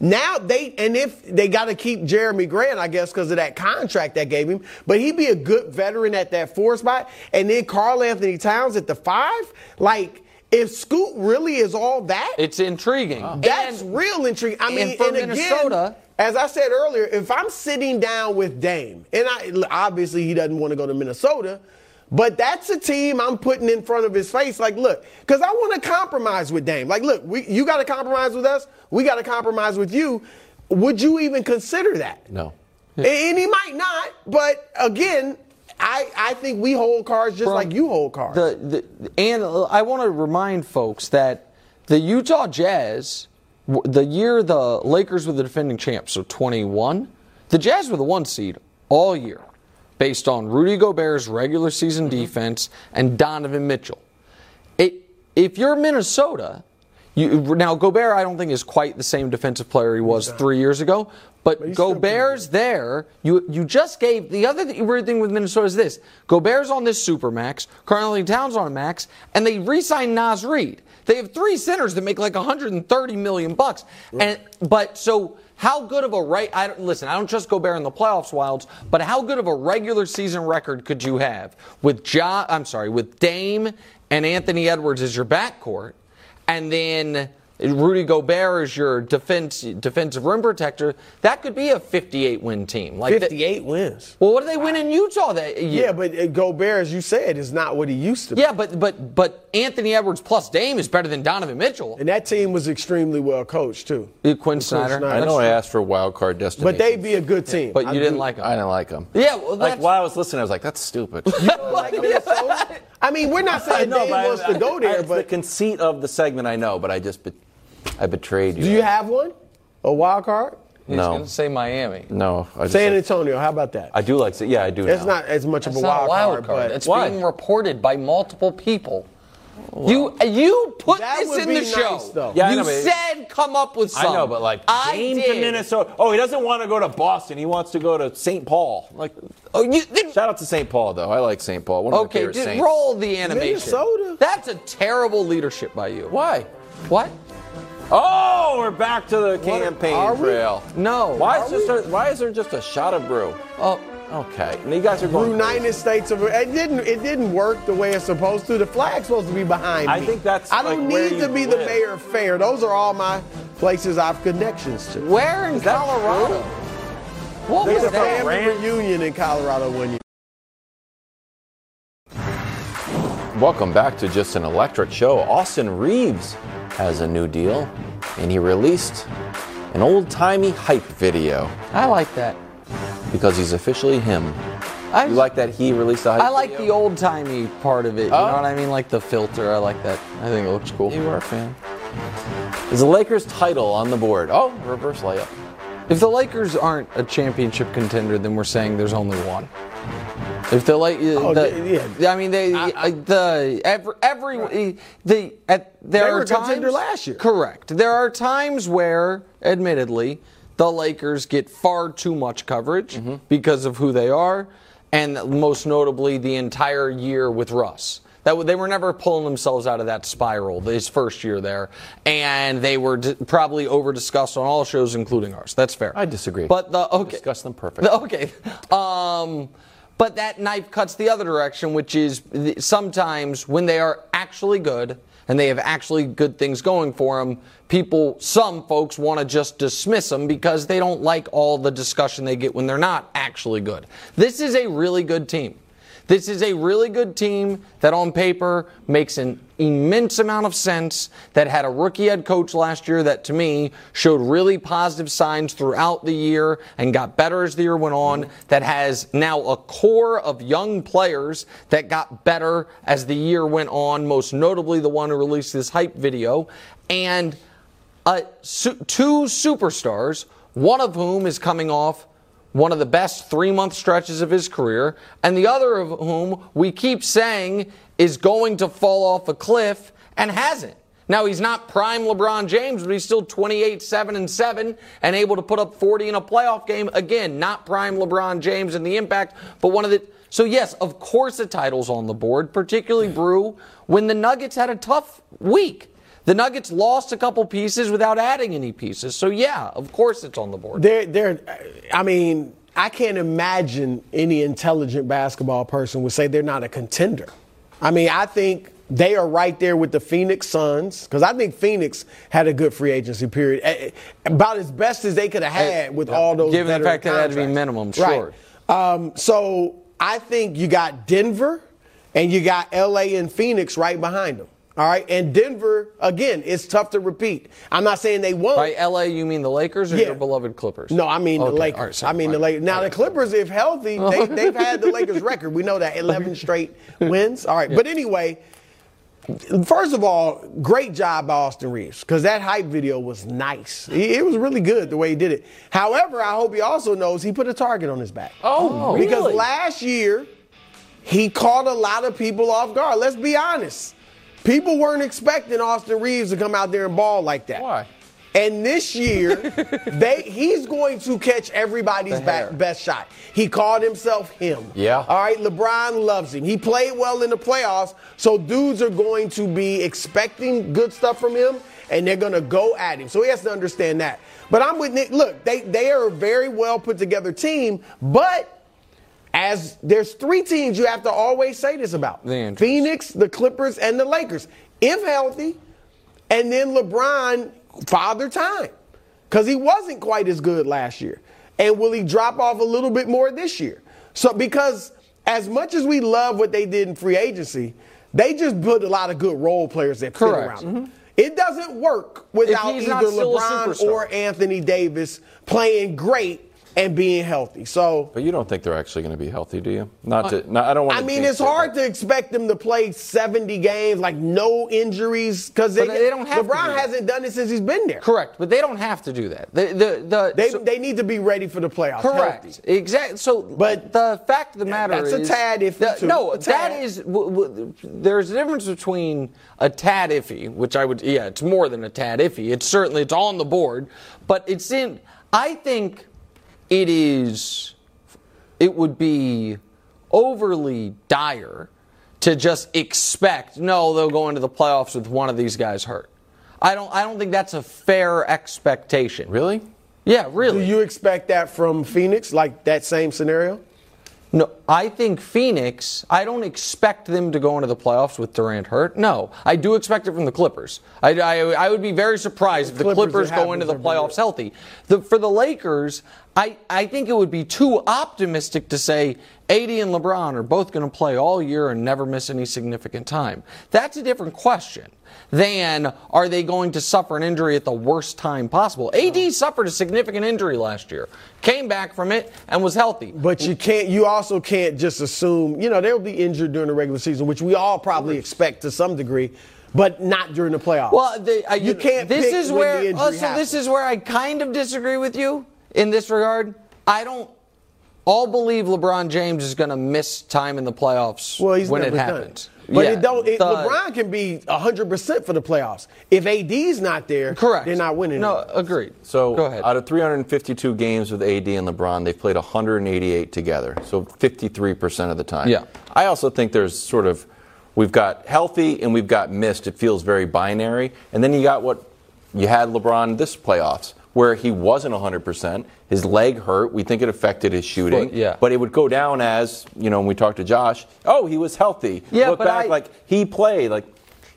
Speaker 3: Now they and if they got to keep Jerami Grant, I guess, because of that contract that gave him. But he'd be a good veteran at that four spot, and then Karl-Anthony Towns at the five. Like if Scoot really is all that,
Speaker 2: It's intriguing.
Speaker 3: that's
Speaker 2: And-
Speaker 3: real intriguing. I mean,
Speaker 2: and for
Speaker 3: again,
Speaker 2: Minnesota-
Speaker 3: as I said earlier, if I'm sitting down with Dame, and I obviously he doesn't want to go to Minnesota, but that's a team I'm putting in front of his face. Like, look, because I want to compromise with Dame. Like, look, we, you got to compromise with us. We got to compromise with you. Would you even consider that?
Speaker 1: No.
Speaker 3: And- And he might not, but again, I, I think we hold cards just
Speaker 2: From
Speaker 3: like you hold cards.
Speaker 2: The, the, and I want to remind folks that the Utah Jazz, the year the Lakers were the defending champs, so 21, the Jazz were the one seed all year, based on Rudy Gobert's regular season defense and Donovan Mitchell. It, if you're Minnesota, you, now Gobert, I don't think is quite the same defensive player he was three years ago. But,
Speaker 3: still
Speaker 2: Gobert's there. You you just gave the other th- weird thing with Minnesota is this: Gobert's on this super max, Karl-Anthony Towns on a max, and they re-signed Naz Reid. They have three centers that make like 130 million bucks. And but so how good of a right? I don't listen. I don't trust Gobert in the playoffs, Wildes. But how good of a regular season record could you have with Ja? I'm sorry, with Dame and Anthony Edwards as your backcourt, and then Rudy Gobert is your defense defensive rim protector. That could be a 58 win team. Like that-
Speaker 3: 58 wins.
Speaker 2: well, what did they win in Utah that year?
Speaker 3: Yeah, but uh, Gobert, as you said, is not what he used to be.
Speaker 2: Yeah, but but but Anthony Edwards plus Dame is better than Donovan Mitchell.
Speaker 3: And that team was extremely well coached too.
Speaker 2: Quin Snyder.
Speaker 3: Snyder.
Speaker 1: I know I asked for a wild card destination.
Speaker 3: But they'd be a good team.
Speaker 2: But
Speaker 3: I
Speaker 2: you didn't
Speaker 3: do-
Speaker 2: like him.
Speaker 1: I didn't like them.
Speaker 2: Yeah, well,
Speaker 1: like while I was listening, I was like, "That's stupid."
Speaker 3: like <laughs> I mean, we're not saying Dame
Speaker 1: but I-
Speaker 3: wants to go
Speaker 1: I-
Speaker 3: there,
Speaker 1: but the conceit of the segment I know, but I just be- I betrayed you.
Speaker 3: do you have one? A wild card?
Speaker 2: He's
Speaker 1: No.
Speaker 2: going to say Miami.
Speaker 1: No, I just
Speaker 3: San
Speaker 1: like-
Speaker 3: Antonio. How about that?
Speaker 1: I do like. Yeah, I do.
Speaker 3: It's
Speaker 1: now.
Speaker 3: not as much of a wild,
Speaker 2: a wild
Speaker 3: card,
Speaker 2: card.
Speaker 3: but
Speaker 2: It's
Speaker 1: Why?
Speaker 2: being reported by multiple people. You uh, you put this in the
Speaker 3: nice,
Speaker 2: show.
Speaker 3: though.
Speaker 1: Yeah,
Speaker 2: you
Speaker 1: know,
Speaker 2: said come up with
Speaker 1: something.
Speaker 2: I
Speaker 1: know, but like
Speaker 2: I
Speaker 1: Dame
Speaker 2: did.
Speaker 1: to Minnesota. Oh, he doesn't want to go to Boston. He wants to go to St. Paul. Like,
Speaker 2: Oh, you, then-
Speaker 1: shout out to St. Paul though. I like St. Paul. One of my
Speaker 2: okay,
Speaker 1: favorite
Speaker 2: dude,
Speaker 1: Saints.
Speaker 2: roll the animation.
Speaker 3: Minnesota?
Speaker 2: That's a terrible leadership by you.
Speaker 1: Why?
Speaker 2: What?
Speaker 1: Oh, we're back to the campaign
Speaker 3: are we?
Speaker 1: trail.
Speaker 2: No.
Speaker 1: Why is, just a, why is there just a shot of brew?
Speaker 2: Oh,
Speaker 1: Okay, and you guys are going.
Speaker 3: United States of it didn't it didn't work the way it's supposed to. The flag's supposed to be behind me.
Speaker 1: I
Speaker 3: me.
Speaker 1: think that's,
Speaker 3: I don't
Speaker 1: like, where
Speaker 3: need to
Speaker 1: you
Speaker 3: be the
Speaker 1: live.
Speaker 3: mayor of Fair. Those are all my places I've connections to.
Speaker 2: where in
Speaker 1: that
Speaker 2: Colorado? What
Speaker 1: There's
Speaker 2: was
Speaker 1: a
Speaker 2: that?
Speaker 3: Family reunion in Colorado one year.
Speaker 1: Welcome back to Just an Electric Show. Austin Reaves has a new deal, and he released an old timey hype video
Speaker 2: I like that.
Speaker 1: because he's officially him.
Speaker 2: I,
Speaker 1: You like that he released a hype
Speaker 2: I like
Speaker 1: video?
Speaker 2: the old timey part of it. You
Speaker 1: Oh.
Speaker 2: know what I mean? Like the filter. I like that. I think it looks cool.
Speaker 1: You are a fan. Is the Lakers title on the board? Oh, reverse layup.
Speaker 2: If the Lakers aren't a championship contender, then we're saying there's only one. If the like,
Speaker 3: Oh,
Speaker 2: the,
Speaker 3: yeah.
Speaker 2: I mean, they, uh, the every, every the at there
Speaker 3: They
Speaker 2: are
Speaker 3: were a contender
Speaker 2: times
Speaker 3: last year.
Speaker 2: Correct. There are times where, admittedly, the Lakers get far too much coverage
Speaker 3: Mm-hmm.
Speaker 2: because of who they are, and most notably the entire year with Russ. That they were never pulling themselves out of that spiral his first year there, and they were d- probably over discussed on all shows, including ours. That's fair.
Speaker 1: I disagree.
Speaker 2: But the okay,
Speaker 1: Discuss them perfectly.
Speaker 2: Okay, <laughs> um, but that knife cuts the other direction, which is sometimes when they are actually good and they have actually good things going for them, people, some folks want to just dismiss them because they don't like all the discussion they get when they're not actually good. This is a really good team. This is a really good team that on paper makes an immense amount of sense, that had a rookie head coach last year that to me showed really positive signs throughout the year and got better as the year went on, that has now a core of young players that got better as the year went on, most notably the one who released this hype video, and uh, su- two superstars, one of whom is coming off one of the best three month stretches of his career, and the other of whom we keep saying is going to fall off a cliff and hasn't. Now, he's not prime LeBron James, but he's still 28, 7, and 7, and able to put up 40 in a playoff game. Again, not prime LeBron James and the impact, but one of the. So, yes, of course, the title's on the board, particularly Brew, when the Nuggets had a tough week. The Nuggets lost a couple pieces without adding any pieces. So yeah, of course it's on the board.
Speaker 3: They're, they're, I mean, I can't imagine any intelligent basketball person would say they're not a contender. I mean, I think they are right there with the Phoenix Suns because I think Phoenix had a good free agency period, about as best as they could have had with all those.
Speaker 2: Given the fact that it had to be minimum,
Speaker 3: Right.
Speaker 2: sure.
Speaker 3: Um, so I think you got Denver and you got LA and Phoenix right behind them. All right, and Denver again, it's tough to repeat. I'm not saying they won't.
Speaker 2: By LA, you mean the Lakers or
Speaker 3: Yeah.
Speaker 2: your beloved Clippers?
Speaker 3: No, I mean
Speaker 2: Okay,
Speaker 3: the Lakers.
Speaker 2: right, sorry,
Speaker 3: I mean the. Lakers. Now
Speaker 2: All
Speaker 3: the. Clippers, if healthy, <laughs> they, they've had the Lakers record. We know that <laughs> 11 straight wins. All right, but anyway, first of all, great job by Austin Reaves because that hype video was nice. It was really good the way he did it. However, I hope he also knows he put a target on his back.
Speaker 2: Oh, oh
Speaker 3: because
Speaker 2: really?
Speaker 3: last year he caught a lot of people off guard. Let's be honest. People weren't expecting Austin Reaves to come out there and ball like that.
Speaker 1: Why?
Speaker 3: And this year, <laughs> they he's going to catch everybody's back, best shot. He called himself him.
Speaker 1: Yeah.
Speaker 3: All right, LeBron loves him. He played well in the playoffs, so dudes are going to be expecting good stuff from him, and they're going to go at him. So he has to understand that. But I'm with Nick. Look, they they are a very well put together team, but as there's three teams you have to always say this about:
Speaker 2: The
Speaker 3: Phoenix, the Clippers, and the Lakers. If healthy, and then LeBron father time because he wasn't quite as good last year. And will he drop off a little bit more this year? So because as much as we love what they did in free agency, they just put a lot of good role players that fit
Speaker 2: Correct. Mm-hmm.
Speaker 3: around. It doesn't work without either
Speaker 2: not still a
Speaker 3: LeBron or Anthony Davis playing great and being healthy. So
Speaker 1: But you don't think they're actually going to be healthy, do you? Not to. Not, I don't want.
Speaker 3: I mean, it's hard
Speaker 1: but-
Speaker 3: to expect them to play 70 games, like no injuries, because they,
Speaker 2: they don't have to
Speaker 3: LeBron
Speaker 2: do that.
Speaker 3: hasn't done it since he's been there.
Speaker 2: Correct, but they don't have to do that. The the, the
Speaker 3: They,
Speaker 2: so-
Speaker 3: they need to be ready for the playoffs.
Speaker 2: Correct.
Speaker 3: healthy.
Speaker 2: Exactly. So,
Speaker 3: But
Speaker 2: the fact of the matter
Speaker 3: that's a
Speaker 2: is,
Speaker 3: tad iffy,
Speaker 2: the-
Speaker 3: too.
Speaker 2: No,
Speaker 3: A
Speaker 2: that
Speaker 3: tad.
Speaker 2: is. W- w- there's a difference between a tad iffy, which I would. Yeah, it's more than a tad iffy. It's certainly it's on the board, but it's in. I think it is. It would be overly dire to just expect no they'll go into the playoffs with one of these guys hurt. I don't. I don't think that's a fair expectation.
Speaker 1: Really?
Speaker 2: Yeah, really Do
Speaker 3: you expect that from Phoenix, like that same scenario?
Speaker 2: No, I think Phoenix, I don't expect them to go into the playoffs with Durant hurt. No, I do expect it from the Clippers. I, I, I would be very surprised if the
Speaker 3: Clippers,
Speaker 2: Clippers go into the
Speaker 3: happens every
Speaker 2: playoffs healthy. The, for the Lakers, I, I think it would be too optimistic to say AD and LeBron are both going to play all year and never miss any significant time. That's a different question than are they going to suffer an injury at the worst time possible. AD suffered a significant injury last year, came back from it, and was healthy.
Speaker 3: But you can't. You also can't just assume. You know, they'll be injured during the regular season, which we all probably expect to some degree, but not during the playoffs.
Speaker 2: Well, the, uh, I,
Speaker 3: you can't.
Speaker 2: This is where.
Speaker 3: injury
Speaker 2: oh,
Speaker 3: happens.
Speaker 2: this is where I kind of disagree with you in this regard. I don't all believe LeBron James is going to miss time in the playoffs
Speaker 3: Well, he's
Speaker 2: when
Speaker 3: never
Speaker 2: it
Speaker 3: done
Speaker 2: happens.
Speaker 3: But
Speaker 2: Yeah,
Speaker 3: it don't. It,
Speaker 2: the-
Speaker 3: LeBron can be 100 percent for the playoffs. If AD's not there,
Speaker 2: correct.
Speaker 3: they're not winning.
Speaker 2: No,
Speaker 3: it.
Speaker 2: agreed.
Speaker 1: So
Speaker 2: go ahead.
Speaker 1: out of 352 games with AD and LeBron, they've played 188 together. So 53% of the time.
Speaker 2: Yeah.
Speaker 1: I also think there's sort of we've got healthy and we've got missed. It feels very binary. And then you got what you had LeBron this playoffs where he wasn't 100%. His leg hurt. We think it affected his shooting.
Speaker 2: Foot, yeah.
Speaker 1: But it would go down as, you know, when we talked to Josh, oh, he was healthy.
Speaker 2: Yeah,
Speaker 1: Look back
Speaker 2: I-
Speaker 1: like he played like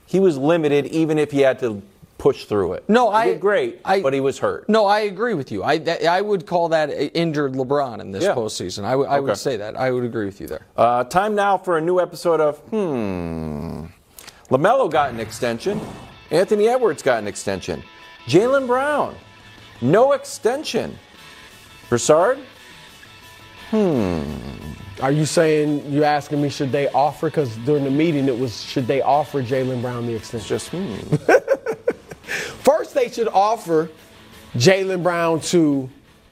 Speaker 1: he was limited even if he had to push through it.
Speaker 2: No,
Speaker 1: He
Speaker 2: I
Speaker 1: did great,
Speaker 2: I-
Speaker 1: but he was hurt.
Speaker 2: No, I agree with you. I I would call that injured LeBron in this
Speaker 1: Yeah.
Speaker 2: postseason. I would- I would say that. I would agree with you there.
Speaker 1: Uh, time now for a new episode of Hmm. LaMelo got an extension. Anthony Edwards got an extension. Jaylen Brown, no extension. Broussard? Hmm.
Speaker 3: Are you saying you're asking me should they offer? Because during the meeting it was should they offer Jaylen Brown the extension?
Speaker 1: Just hmm. <laughs>
Speaker 3: First, they should offer Jaylen Brown to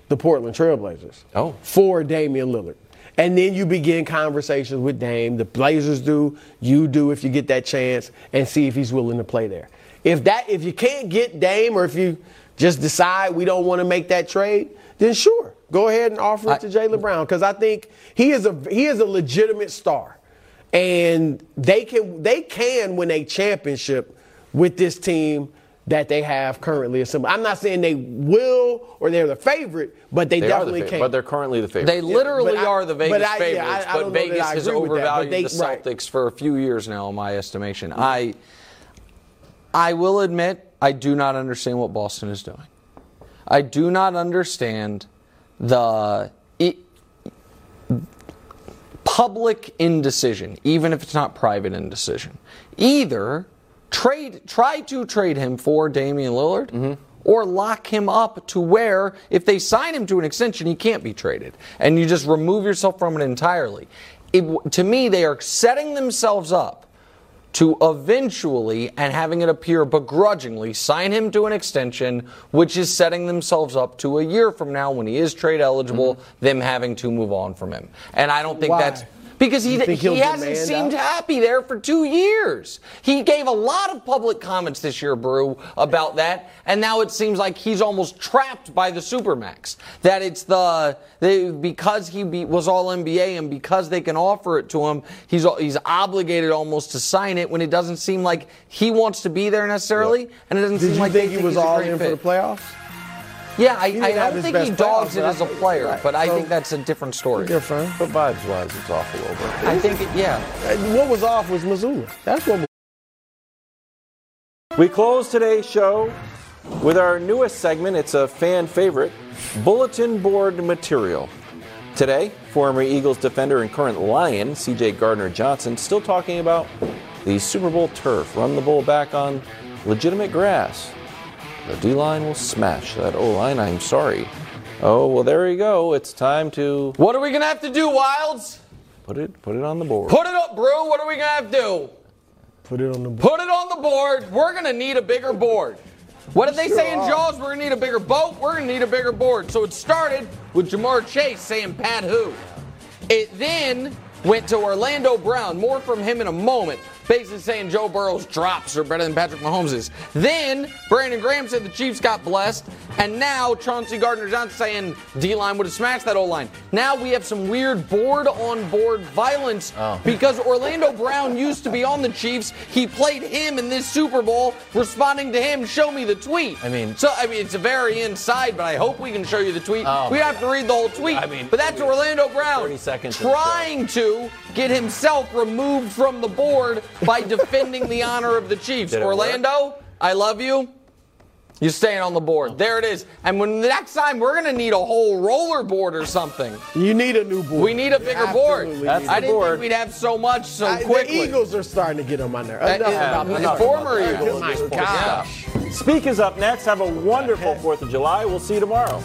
Speaker 3: the Portland Trailblazers.
Speaker 1: Oh.
Speaker 3: For Damian Lillard. And then you begin conversations with Dame. The Blazers do, you do if you get that chance, and see if he's willing to play there. If that if you can't get Dame or if you just decide we don't want to make that trade, then sure, go ahead and offer it to Jaylen Brown. Because I think he is a he is a legitimate star. And they can they can win a championship with this team that they have currently assembled. I'm not saying they will or they're the favorite, but they,
Speaker 1: They are the
Speaker 3: definitely
Speaker 1: favorite,
Speaker 3: can.
Speaker 1: but they're currently the favorite.
Speaker 2: They literally
Speaker 3: but I-
Speaker 2: are the
Speaker 3: but
Speaker 2: Vegas
Speaker 3: I- yeah,
Speaker 2: favorites,
Speaker 3: I- I
Speaker 2: but
Speaker 3: don't know that
Speaker 2: Vegas
Speaker 3: I
Speaker 2: has
Speaker 3: agree with that, but
Speaker 2: overvalued
Speaker 3: they-
Speaker 2: the
Speaker 3: right.
Speaker 2: Celtics for a few years now, in my estimation. I, I will admit, I do not understand what Boston is doing. I do not understand the it, public indecision, even if it's not private indecision. Either trade, try to trade him for Damian Lillard. Mm-hmm. Or lock him up to where, if they sign him to an extension, he can't be traded, and you just remove yourself from it entirely. It, to me, they are setting themselves up to eventually and having it appear begrudgingly sign him to an extension, which is setting themselves up to a year from now when he is trade eligible, mm-hmm. them having to move on from him. And I don't think
Speaker 3: Why?
Speaker 2: that's because he,
Speaker 3: he'll
Speaker 2: hasn't seemed
Speaker 3: out?
Speaker 2: happy there for two years. He gave a lot of public comments this year, Brew, about that, and now it seems like he's almost trapped by the Supermax. That it's the, they, because he be, was all NBA and because they can offer it to him, he's he's obligated almost to sign it when it doesn't seem like he wants to be there necessarily, and it doesn't
Speaker 3: Did
Speaker 2: seem
Speaker 3: you
Speaker 2: like
Speaker 3: think he was all in for the playoffs?
Speaker 2: Yeah, I, I don't think he dogs it as a player,
Speaker 3: right.
Speaker 2: but I
Speaker 3: So-
Speaker 2: think that's a different story.
Speaker 3: Different.
Speaker 1: but vibes wise, it's off a little bit.
Speaker 2: I think, it, yeah.
Speaker 3: What was off was Mazzulla. That's what.
Speaker 1: We close today's show with our newest segment. It's a fan favorite bulletin board material. Today, former Eagles defender and current Lion, CJ Gardner Johnson, still talking about the Super Bowl turf. Run the ball back on legitimate grass. The D line will smash that O line. I'm sorry. Oh, well, there you go. It's time to
Speaker 2: What are we gonna have to do, Wildes?
Speaker 1: put it put it on the board.
Speaker 2: Put it up, Brew. What are we gonna have to do?
Speaker 3: Put it on the board.
Speaker 2: Put it on the board. We're gonna need a bigger board. What did they say in Jaws? We're gonna need a bigger boat. We're gonna need a bigger board. So it started with Ja'Marr Chase saying Pat who. It then went to Orlando Brown. More from him in a moment. Basically saying Joe Burrow's drops are better than Patrick Mahomes'. Then Brandon Graham said the Chiefs got blessed. And now Chauncey Gardner Johnson saying D line would have smashed that O line. Now we have some weird board on board violence oh. because Orlando Brown used to be on the Chiefs. He played him in this Super Bowl, responding to him, show me the tweet.
Speaker 4: I mean-
Speaker 2: so I mean it's a very inside, but I hope we can show you the tweet.
Speaker 4: Oh,
Speaker 2: we have to read the whole tweet.
Speaker 4: I mean,
Speaker 2: but that's Orlando Brown
Speaker 4: 30 seconds of the show.
Speaker 2: trying to get himself removed from the board by defending the honor of the Chiefs.
Speaker 1: Did it
Speaker 2: Orlando, I love you. You're staying on the board. There it is. And when the next time we're gonna need a whole roller board or something.
Speaker 3: You need a new board.
Speaker 2: We need a bigger board.
Speaker 3: Absolutely
Speaker 1: That's
Speaker 3: need
Speaker 1: the
Speaker 2: I
Speaker 3: a
Speaker 2: didn't
Speaker 1: board.
Speaker 2: think we'd have so much so
Speaker 3: I-
Speaker 2: quickly.
Speaker 3: The Eagles are starting to get them on my nerves.
Speaker 2: Uh,
Speaker 3: Enough
Speaker 2: yeah,
Speaker 3: about
Speaker 2: the
Speaker 3: that.
Speaker 2: former
Speaker 3: Oh
Speaker 2: Eagles.
Speaker 3: my
Speaker 2: Yeah.
Speaker 3: gosh.
Speaker 1: Speak is up next. Have a wonderful 4th of July. We'll see you tomorrow.